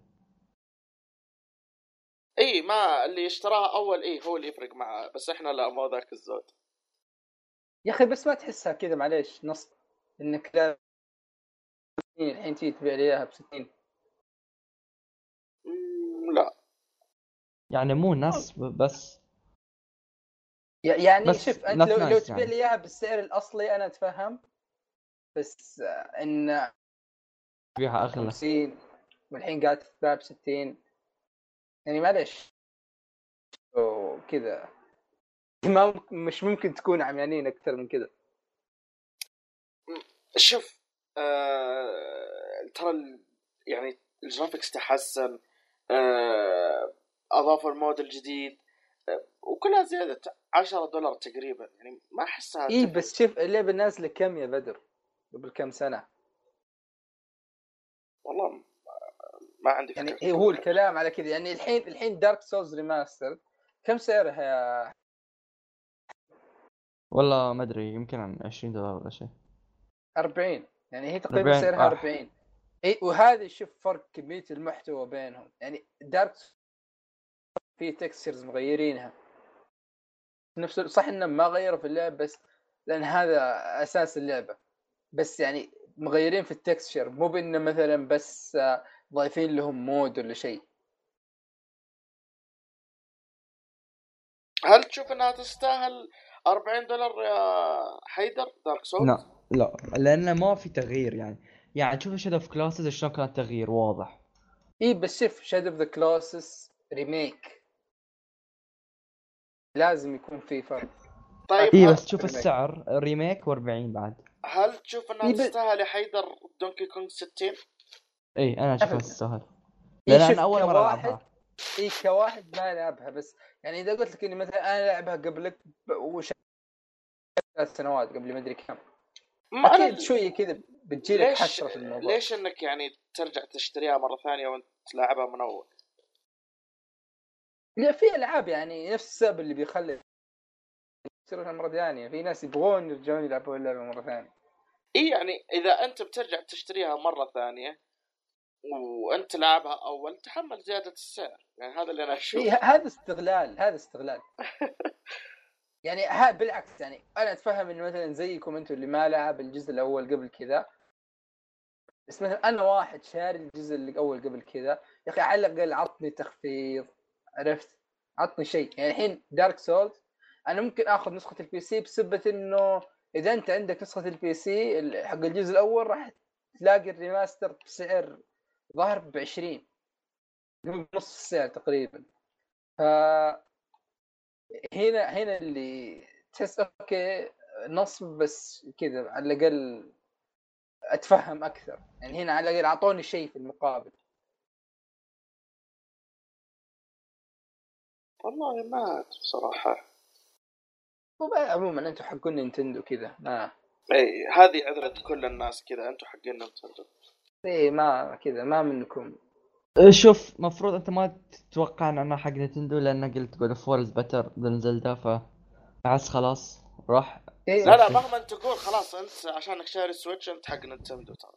إي ما اللي اشتراها أول إي هو اللي يفرق معه بس إحنا لا مو ذاك الزود. يا أخي بس ما تحسها كذا معليش نص إنك لا الحين تيجي تبيع لي إياها ب 60 مم، لا. يعني مو نصب بس. يعني بس شوف أنت لو لو تبيع يعني. لي إياها بالسعر الأصلي أنا أتفهم بس إن بيها أغلى. 50 والحين قاعد تتباع ب 60 يعني معليش. وكذا ما مش ممكن تكون عميانين أكثر من كذا. شوف آه... ترى يعني ال graphics تحسن آه... اضافوا ال mode الجديد آه... وكلها زيادة 10 دولار تقريبا. يعني ما أحسها اي. بس شوف اللعبة نازلة كم يا بدر؟ قبل كم سنة؟ والله ما عندي يعني فكرة. إيه هو الكلام على كذا. يعني الحين الحين دارك سولز remaster كم سعرها يا والله ما أدري يمكن عن 20 دولار ولا شيء. 40 يعني هي تقريبا 40 سعرها آه. 40 اي وهذا شوف فرق كميه المحتوى بينهم. يعني دارك في textures مغيرينها. نفس صح انهم ما غيروا في اللعب بس لأن هذا أساس اللعبة. بس يعني مغيرين في ال texture مو بإنه مثلا بس آه، ضايفين لهم مود ولا شيء. هل تشوف إنها تستاهل 40 دولار يا حيدر دارك سولز؟ لا لا لأن ما في تغيير يعني. يعني شوف شادو اوف كلاسز شلون كان التغيير؟ واضح. إي بس شوف شادو اوف ذا كولوسس remake لازم يكون في فرق. طيب إي بس شوف remake. السعر. remake و40 بعد. هل تشوف إنها تستاهل يا حيدر دونكي كونغ 60؟ إي أنا اشوفها. تستاهل لأن أنا أول مرة كواحد ألعبها. إي كواحد ما لعبها بس يعني إذا قلت لك إني مثلا أنا لعبها قبلك وش ثلاث سنوات قبل ما أدري كم. ما أكيد أنا- شوية كذا بتجيلك ليش حسره في الموضوع. ليش إنك يعني ترجع تشتريها مرة ثانية وأنت تلعبها من أول؟ لا في ألعاب يعني نفس السبب اللي بيخلي يصيرونها مرة ثانية. في ناس يبغون يرجعون يلعبون اللعبة مرة ثانية. إي يعني إذا أنت بترجع تشتريها مرة ثانية وأنت تلعبها اول تحمل زيادة السعر. يعني هذا اللي أنا إيه اشوفه هذا استغلال هذا استغلال. يعني ها بالعكس يعني أنا أتفهم إنه مثلا زيكم أنتم اللي ما لعب الجزء الأول قبل كذا. بس مثلا أنا واحد شاري الجزء الأول قبل كذا. يا أخي على الأقل عطني تخفيض عرفت؟ عطني شيء. يعني الحين دارك سولز أنا ممكن آخذ نسخة ال PC بسبة إنه إذا أنت عندك نسخة ال PC حق الجزء الأول راح تلاقي ال remaster بسعر ظاهر ب 20 بنص السعر تقريبا. ف هنا هنا اللي تحس okay نصب بس كذا على الأقل أتفهم أكثر. يعني هنا على الأقل أعطوني شيء في المقابل. والله ما أدري بصراحة. عموما أنتم حقون نينتندو كذا ما إي هذه عذرة كل الناس كذا أنتم حقين نينتندو. إيه ما كذا ما منكم. شوف مفروض أنت ما تتوقع إن أنا حق نتندو لأن قلت جود اوف وور better than زلدا ف احس خلاص راح إيه لا لا مهما تقول خلاص أنت عشانك شاري سويتش أنت حق نينتندو ترى.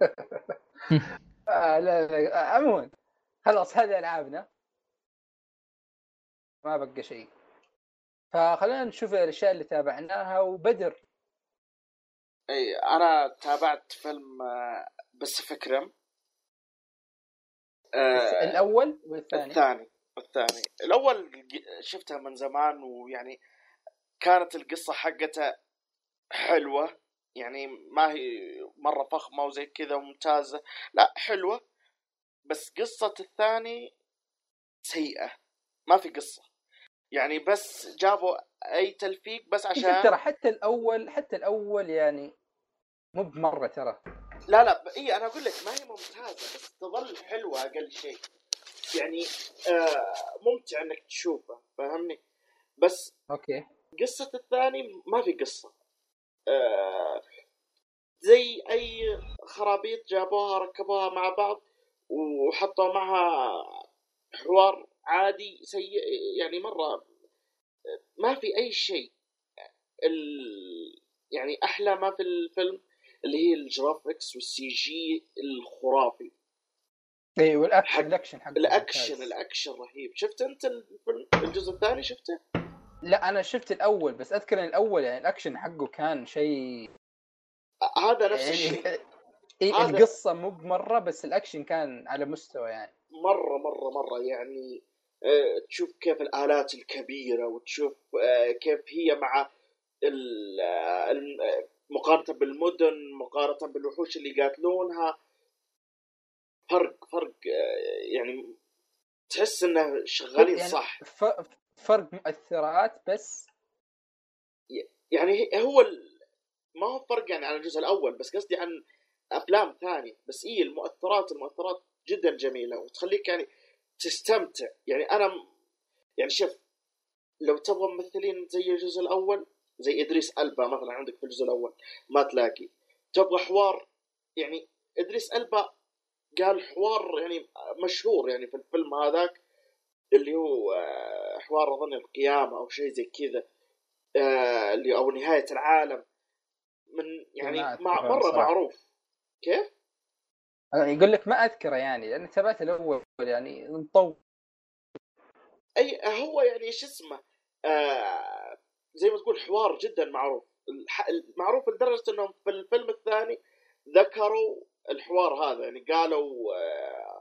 آه لا لا آه عموما خلاص هذه ألعابنا. ما بقى شيء. فخلينا نشوف الأشياء اللي تابعناها وبدر. إي أنا تابعت فيلم باسيفيك ريم الأول والثاني. الثاني الثاني. الأول شفتها من زمان ويعني كانت القصة حقتها حلوة يعني ما هي مرة فخمة وزي كذا وممتازة لا حلوة. بس قصة الثاني سيئة ما في قصة. يعني بس جابوا أي تلفيق بس عشان ترى حتى الأول حتى الأول يعني مو بمرة ترى. لا لا اي أنا أقول لك ما هي ممتازة بس تظل حلوة أقل شيء. يعني آه ممتع إنك تشوفه فاهمني؟ بس أوكي. قصة الثاني ما في قصة. آه زي أي خرابيط جابوها ركبوها مع بعض وحطوا معها حوار عادي سيء يعني مرة ما في أي شيء. ال... يعني أحلى ما في الفيلم. اللي هي ال graphics وال CG الخرافي. اي والأكشن حق- الأكشن حق الأكشن الأكشن رهيب. شفت الفيلم الجزء الثاني شفته؟ لا أنا شفت الأول بس أذكر إن الأول يعني الأكشن حقه كان شيء هذا نفس الشيء. يعني إيه القصة مو بمرة بس الأكشن كان على مستوى يعني. مرة مرة مرة يعني آه، تشوف كيف الآلات الكبيرة وتشوف آه، كيف هي مع ال- آه، مقارنة بالمدن مقارنة بالوحوش اللي يقاتلونها فرق فرق آه، يعني تحس إنه شغالين يعني صح. فرق مؤثرات بس يعني هو ما هو فرق يعني عن الجزء الأول بس قصدي عن أفلام ثانية. بس إي المؤثرات المؤثرات جدا جميلة وتخليك يعني تستمتع. يعني أنا يعني شوف لو تبغى ممثلين زي الجزء الأول زي إدريس ألبا مثلا عندك في الجزء الأول ما تلاقي تبغى حوار يعني إدريس ألبا قال حوار يعني مشهور يعني في الفيلم هذاك اللي هو آه، حوار أظن القيامة أو شيء زي كذا آه، اللي أو نهاية العالم من يعني مع مرة صراحة. معروف كيف؟ يقول لك ما أذكره يعني لأن تابعت الأول يعني مطول أي هو يعني شو اسمه آه زي ما تقول حوار جدا معروف. معروف لدرجة إنهم في الفيلم الثاني ذكروا الحوار هذا. يعني قالوا آه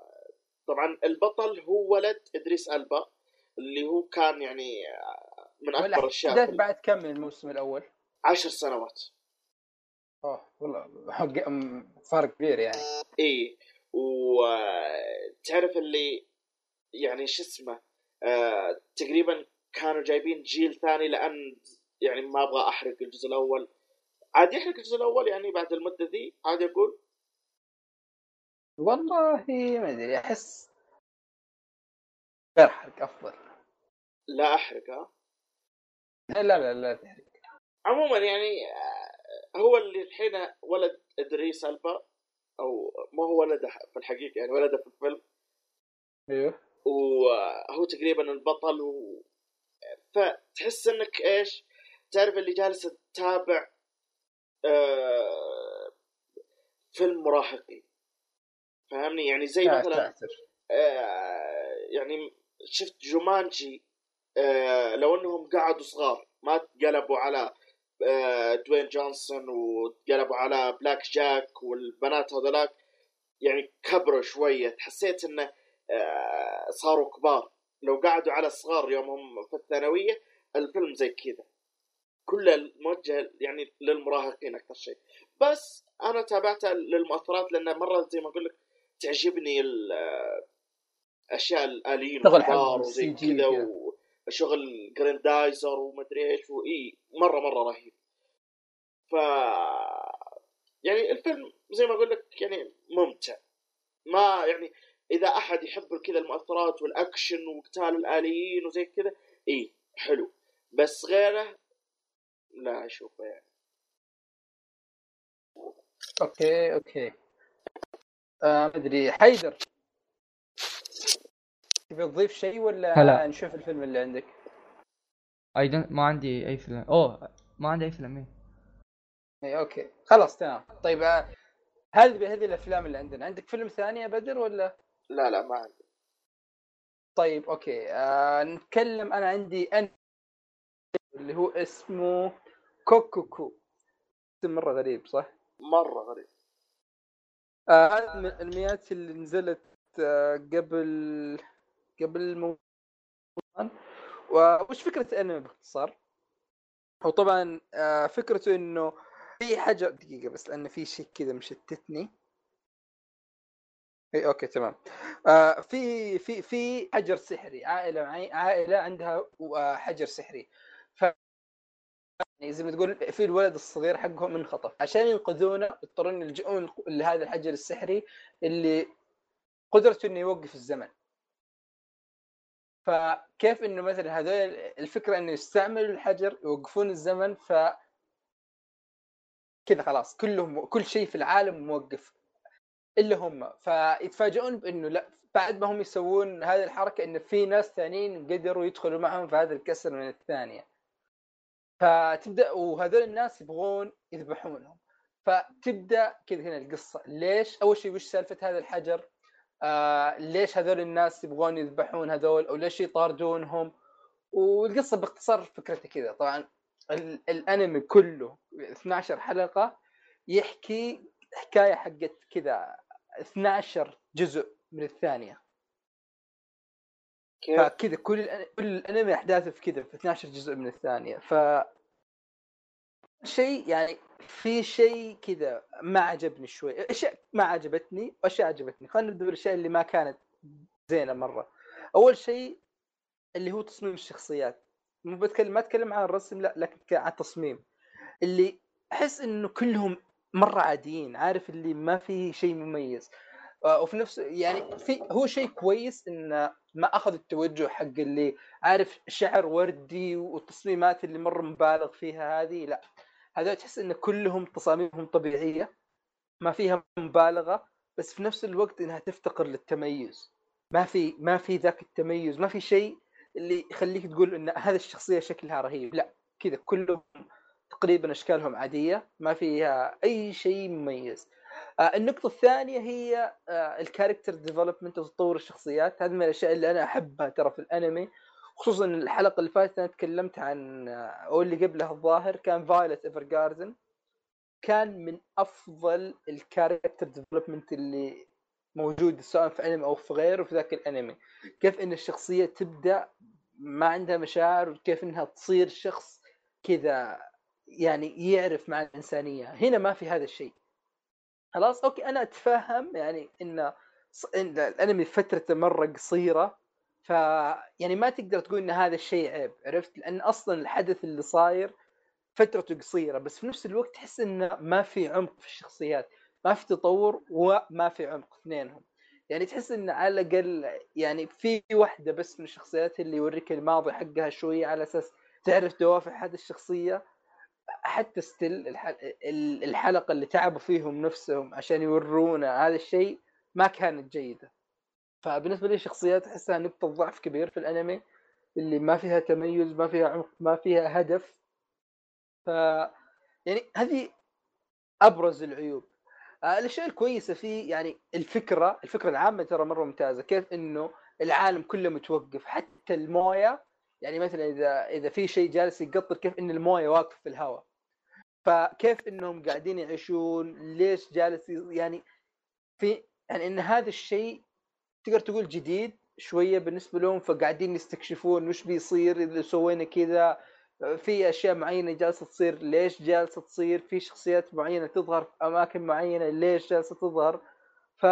طبعا البطل هو ولد إدريس ألبا اللي هو كان يعني آه، من الاشياء والاحداث في بعد كم من الموسم الأول؟ عشر سنوات. أوه والله فرق كبير يعني. إي وتعرف اللي يعني شو اسمه آه تقريبا كانوا جايبين جيل ثاني لأن يعني ما أبغى أحرق الجزء الأول. عاد يحرق الجزء الأول يعني بعد المدة ذي؟ عاد أقول؟ والله ما أدري أحس غير حرق أفضل. لا أحرق ها؟ لا لا لا تحرق. عموما يعني آه، هو اللي الحين ولد إدريس ألبا أو ما هو ولده في الحقيقة يعني ولده في الفيلم. أيوه. وهو تقريبا البطل و... فتحس انك إيش؟ تعرف اللي جالس تتابع آه... فيلم مراهقي. فاهمني يعني زي لا مثلا آه... يعني شفت جومانجي آه... لو انهم قعدوا صغار ما تقلبوا على آه... دوين جونسون وتقلبوا على جاك بلاك والبنات هذولاك يعني كبروا شوية. حسيت إنه آه، صاروا كبار. لو قعدوا على الصغار يوم هم في الثانوية الفيلم زي كذا. كله موجه يعني للمراهقين أكثر شيء. بس أنا تابعته للمؤثرات لأن مرة زي ما أقول لك تعجبني ال- آه، أشياء الآليين وزي كذا. وشغل جريندايزر ومدري إيش وإي مرة مرة رهيب. ف يعني الفيلم زي ما أقول لك يعني ممتع. ما يعني إذا أحد يحب كذا المؤثرات والأكشن وقتال الآليين وزي كذا إي حلو. بس غيره لا أشوفه يعني. okay okay. آه ما أدري. حيدر. تبي تضيف شيء ولا هلا. نشوف الفيلم اللي عندك؟ أيضا ما عندي أي فيلم. أوه ما عندي أي فيلم إيه. إي okay. خلاص تمام. طيب آه، هذه هذه الأفلام اللي عندنا. عندك فيلم ثاني يا بدر ولا؟ لا لا ما عندي. طيب okay. آه نتكلم أنا عندي أن اللي هو اسمه كوكوكو. اسم مرة غريب صح؟ مرة غريب. آه، هذا من الأنميات اللي نزلت آه قبل قبل مو وش فكرة الأنمي باختصار؟ هو طبعا آه، فكرته إنه في حاجة دقيقة بس لأن في شيء كذا مشتتني. اي أوكي تمام. آه في في في حجر سحري عائلة معي عائلة عندها آه، حجر سحري. ف يعني زي ما تقول في الولد الصغير حقهم انخطف عشان ينقذونه يضطرون يلجؤون لهذا الحجر السحري اللي قدرته إنه يوقف الزمن. فكيف إنه مثلا هذول الفكرة إنه يستعملوا الحجر يوقفون الزمن ف كذا خلاص كلهم كل شيء في العالم موقف. إلا هم. فيتفاجئون بإنه لا بعد ما هم يسوون هذه الحركة انه في ناس ثانيين قدروا يدخلوا معهم في هذا الكسر من الثانية. فتبدأ وهذول الناس يبغون يذبحونهم فتبدأ كذا هنا القصة. ليش؟ أول شيء وش سالفة هذا الحجر؟ آه ليش هذول الناس يبغون يذبحون هذول؟ أو ليش يطاردونهم؟ والقصة باختصار فكرتها كذا. طبعا الأنمي كله 12 حلقة يحكي حكاية حقت كذا 12 جزء من الثانية. كيف؟ فكذا كل كل الأنمي أحداثه في كذا في 12 جزء من الثانية. ف شيء يعني في شيء كذا ما عجبني شوي. أشياء ما عجبتني وأشياء عجبتني. خلينا نبدأ بالأشياء اللي ما كانت زينة مرة. أول شيء اللي هو تصميم الشخصيات. مو بتكلم ما أتكلم عن الرسم لا لكن عن التصميم. اللي أحس إنه كلهم مرة عاديين عارف اللي ما في شيء مميز. آه، وفي نفس يعني في هو شيء كويس انه ما أخذ التوجه حق اللي عارف شعر وردي والتصميمات اللي مرة مبالغ فيها هذه لا. هذول تحس إن كلهم تصاميمهم طبيعية ما فيها مبالغة بس في نفس الوقت إنها تفتقر للتميز. ما في ما في ذاك التميز ما في شيء اللي يخليك تقول إن هذه الشخصية شكلها رهيب لا. كذا كلهم تقريبا أشكالهم عادية ما فيها أي شيء مميز. آه النقطة الثانية هي ال character development وتطور الشخصيات. هذه من الأشياء اللي أنا أحبها ترى في الأنمي خصوصا الحلقة اللي فاتت أنا تكلمت عن آه، أو اللي قبلها الظاهر كان فايوليت ايفرجاردن كان من أفضل ال character development اللي موجود سواء في أنمي أو في غيره في ذاك الأنمي. كيف إن الشخصية تبدأ ما عندها مشاعر وكيف إنها تصير شخص كذا يعني يعرف مع الإنسانية. هنا ما في هذا الشيء. خلاص؟ أوكي أنا أتفهم يعني إن الأنمي فترته مرة قصيرة ف يعني ما تقدر تقول إن هذا الشيء عيب عرفت؟ لأن أصلا الحدث اللي صاير فترته قصيرة بس في نفس الوقت تحس إنه ما في عمق في الشخصيات. ما في تطور وما في عمق اثنينهم. يعني تحس إن على الأقل يعني في واحدة بس من الشخصيات اللي يوريك الماضي حقها شوية على أساس تعرف دوافع هذه الشخصية. حتى ستيل الحلقة اللي تعبوا فيهم نفسهم عشان يورونا هذا الشيء ما كانت جيدة. فبالنسبة لي شخصيات أحسها نقطة ضعف كبير في الأنمي اللي ما فيها تميز ما فيها عمق ما فيها هدف. ف يعني هذه أبرز العيوب. آه الأشياء الكويسة فيه يعني الفكرة الفكرة العامة ترى مرة ممتازة كيف إنه العالم كله متوقف حتى الموية يعني مثلا إذا إذا في شيء جالس يقطر كيف إن الموية واقفة في الهواء. فكيف إنهم قاعدين يعيشون؟ ليش جالس يعني في يعني إن هذا الشيء تقدر تقول جديد شوية بالنسبة لهم فقاعدين يستكشفون وش بيصير إذا سوينا كذا. في أشياء معينة جالسة تصير ليش جالسة تصير؟ في شخصيات معينة تظهر في أماكن معينة ليش جالسة تظهر؟ ف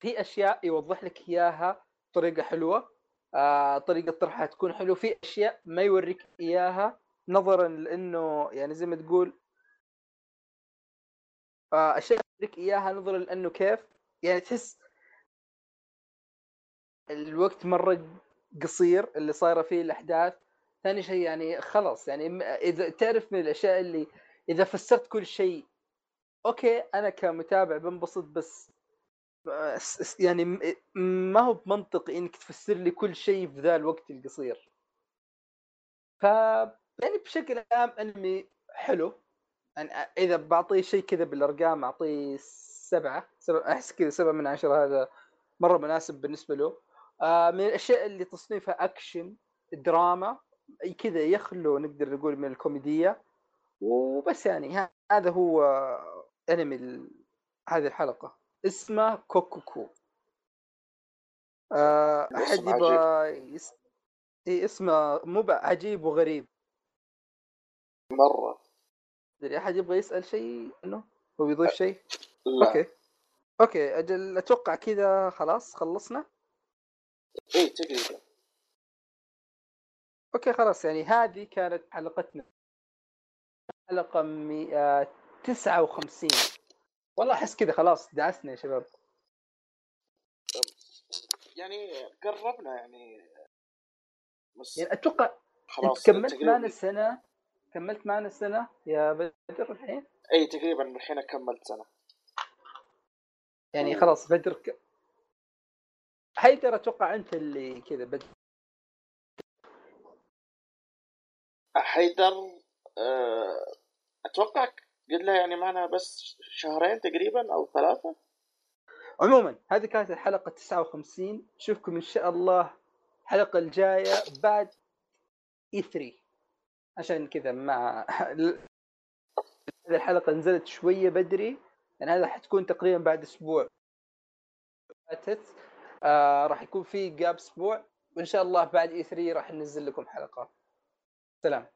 في أشياء يوضح لك إياها بطريقة حلوة. آه طريقة طرحها تكون حلوة. في أشياء ما يوريك إياها نظرا لأنه يعني زي ما تقول آه أشياء يوريك إياها نظرا لأنه كيف. يعني تحس الوقت مرة قصير اللي صايرة فيه الأحداث. ثاني شيء يعني خلاص يعني إذا تعرف من الأشياء اللي إذا فسرت كل شيء okay أنا كمتابع بنبسط بس يعني ما هو بمنطقي إنك تفسر لي كل شيء في ذا الوقت القصير. ف يعني بشكل عام أنمي حلو. يعني إذا بعطيه شيء كذا بالأرقام أعطيه سبعة سبعة أحس كذا سبعة من عشرة هذا مرة مناسب بالنسبة له. آه من الأشياء اللي تصنيفها أكشن دراما كذا يخلو نقدر نقول من الكوميدية. وبس يعني هذا هو أنمي هذه الحلقة. اسمه كوكوكو. آه إيه، أحد يبغى يس... إيه، اسمه مو عجيب وغريب. مرة. مدري أحد يبغى يسأل شيء إنه؟ هو يضيف شيء؟ لا. okay. okay أجل أتوقع كذا خلاص خلصنا. اي تقريبا. أوكي خلاص يعني هذه كانت حلقتنا. حلقة 159 والله أحس كذا خلاص دعسنا يا شباب. يعني قربنا يعني. بس يعني أتوقع خلاص كملت معنا السنة كملت معنا السنة يا بدر الحين؟ إي تقريبا الحين كملت سنة. يعني. خلاص بدر ك... حيدر أتوقع أنت اللي كذا بدر حيدر آه، أتوقع قد له يعني معنا بس شهرين تقريبا أو ثلاثة. عموما هذه كانت الحلقة 59 نشوفكم إن شاء الله الحلقة الجاية بعد اي 3 عشان كذا مع هذه الحلقة نزلت شوية بدري يعني هذا حتكون تقريبا بعد أسبوع. فاتت. آه راح يكون في جاب أسبوع. وإن شاء الله بعد اي 3 راح ننزل لكم حلقة. سلام.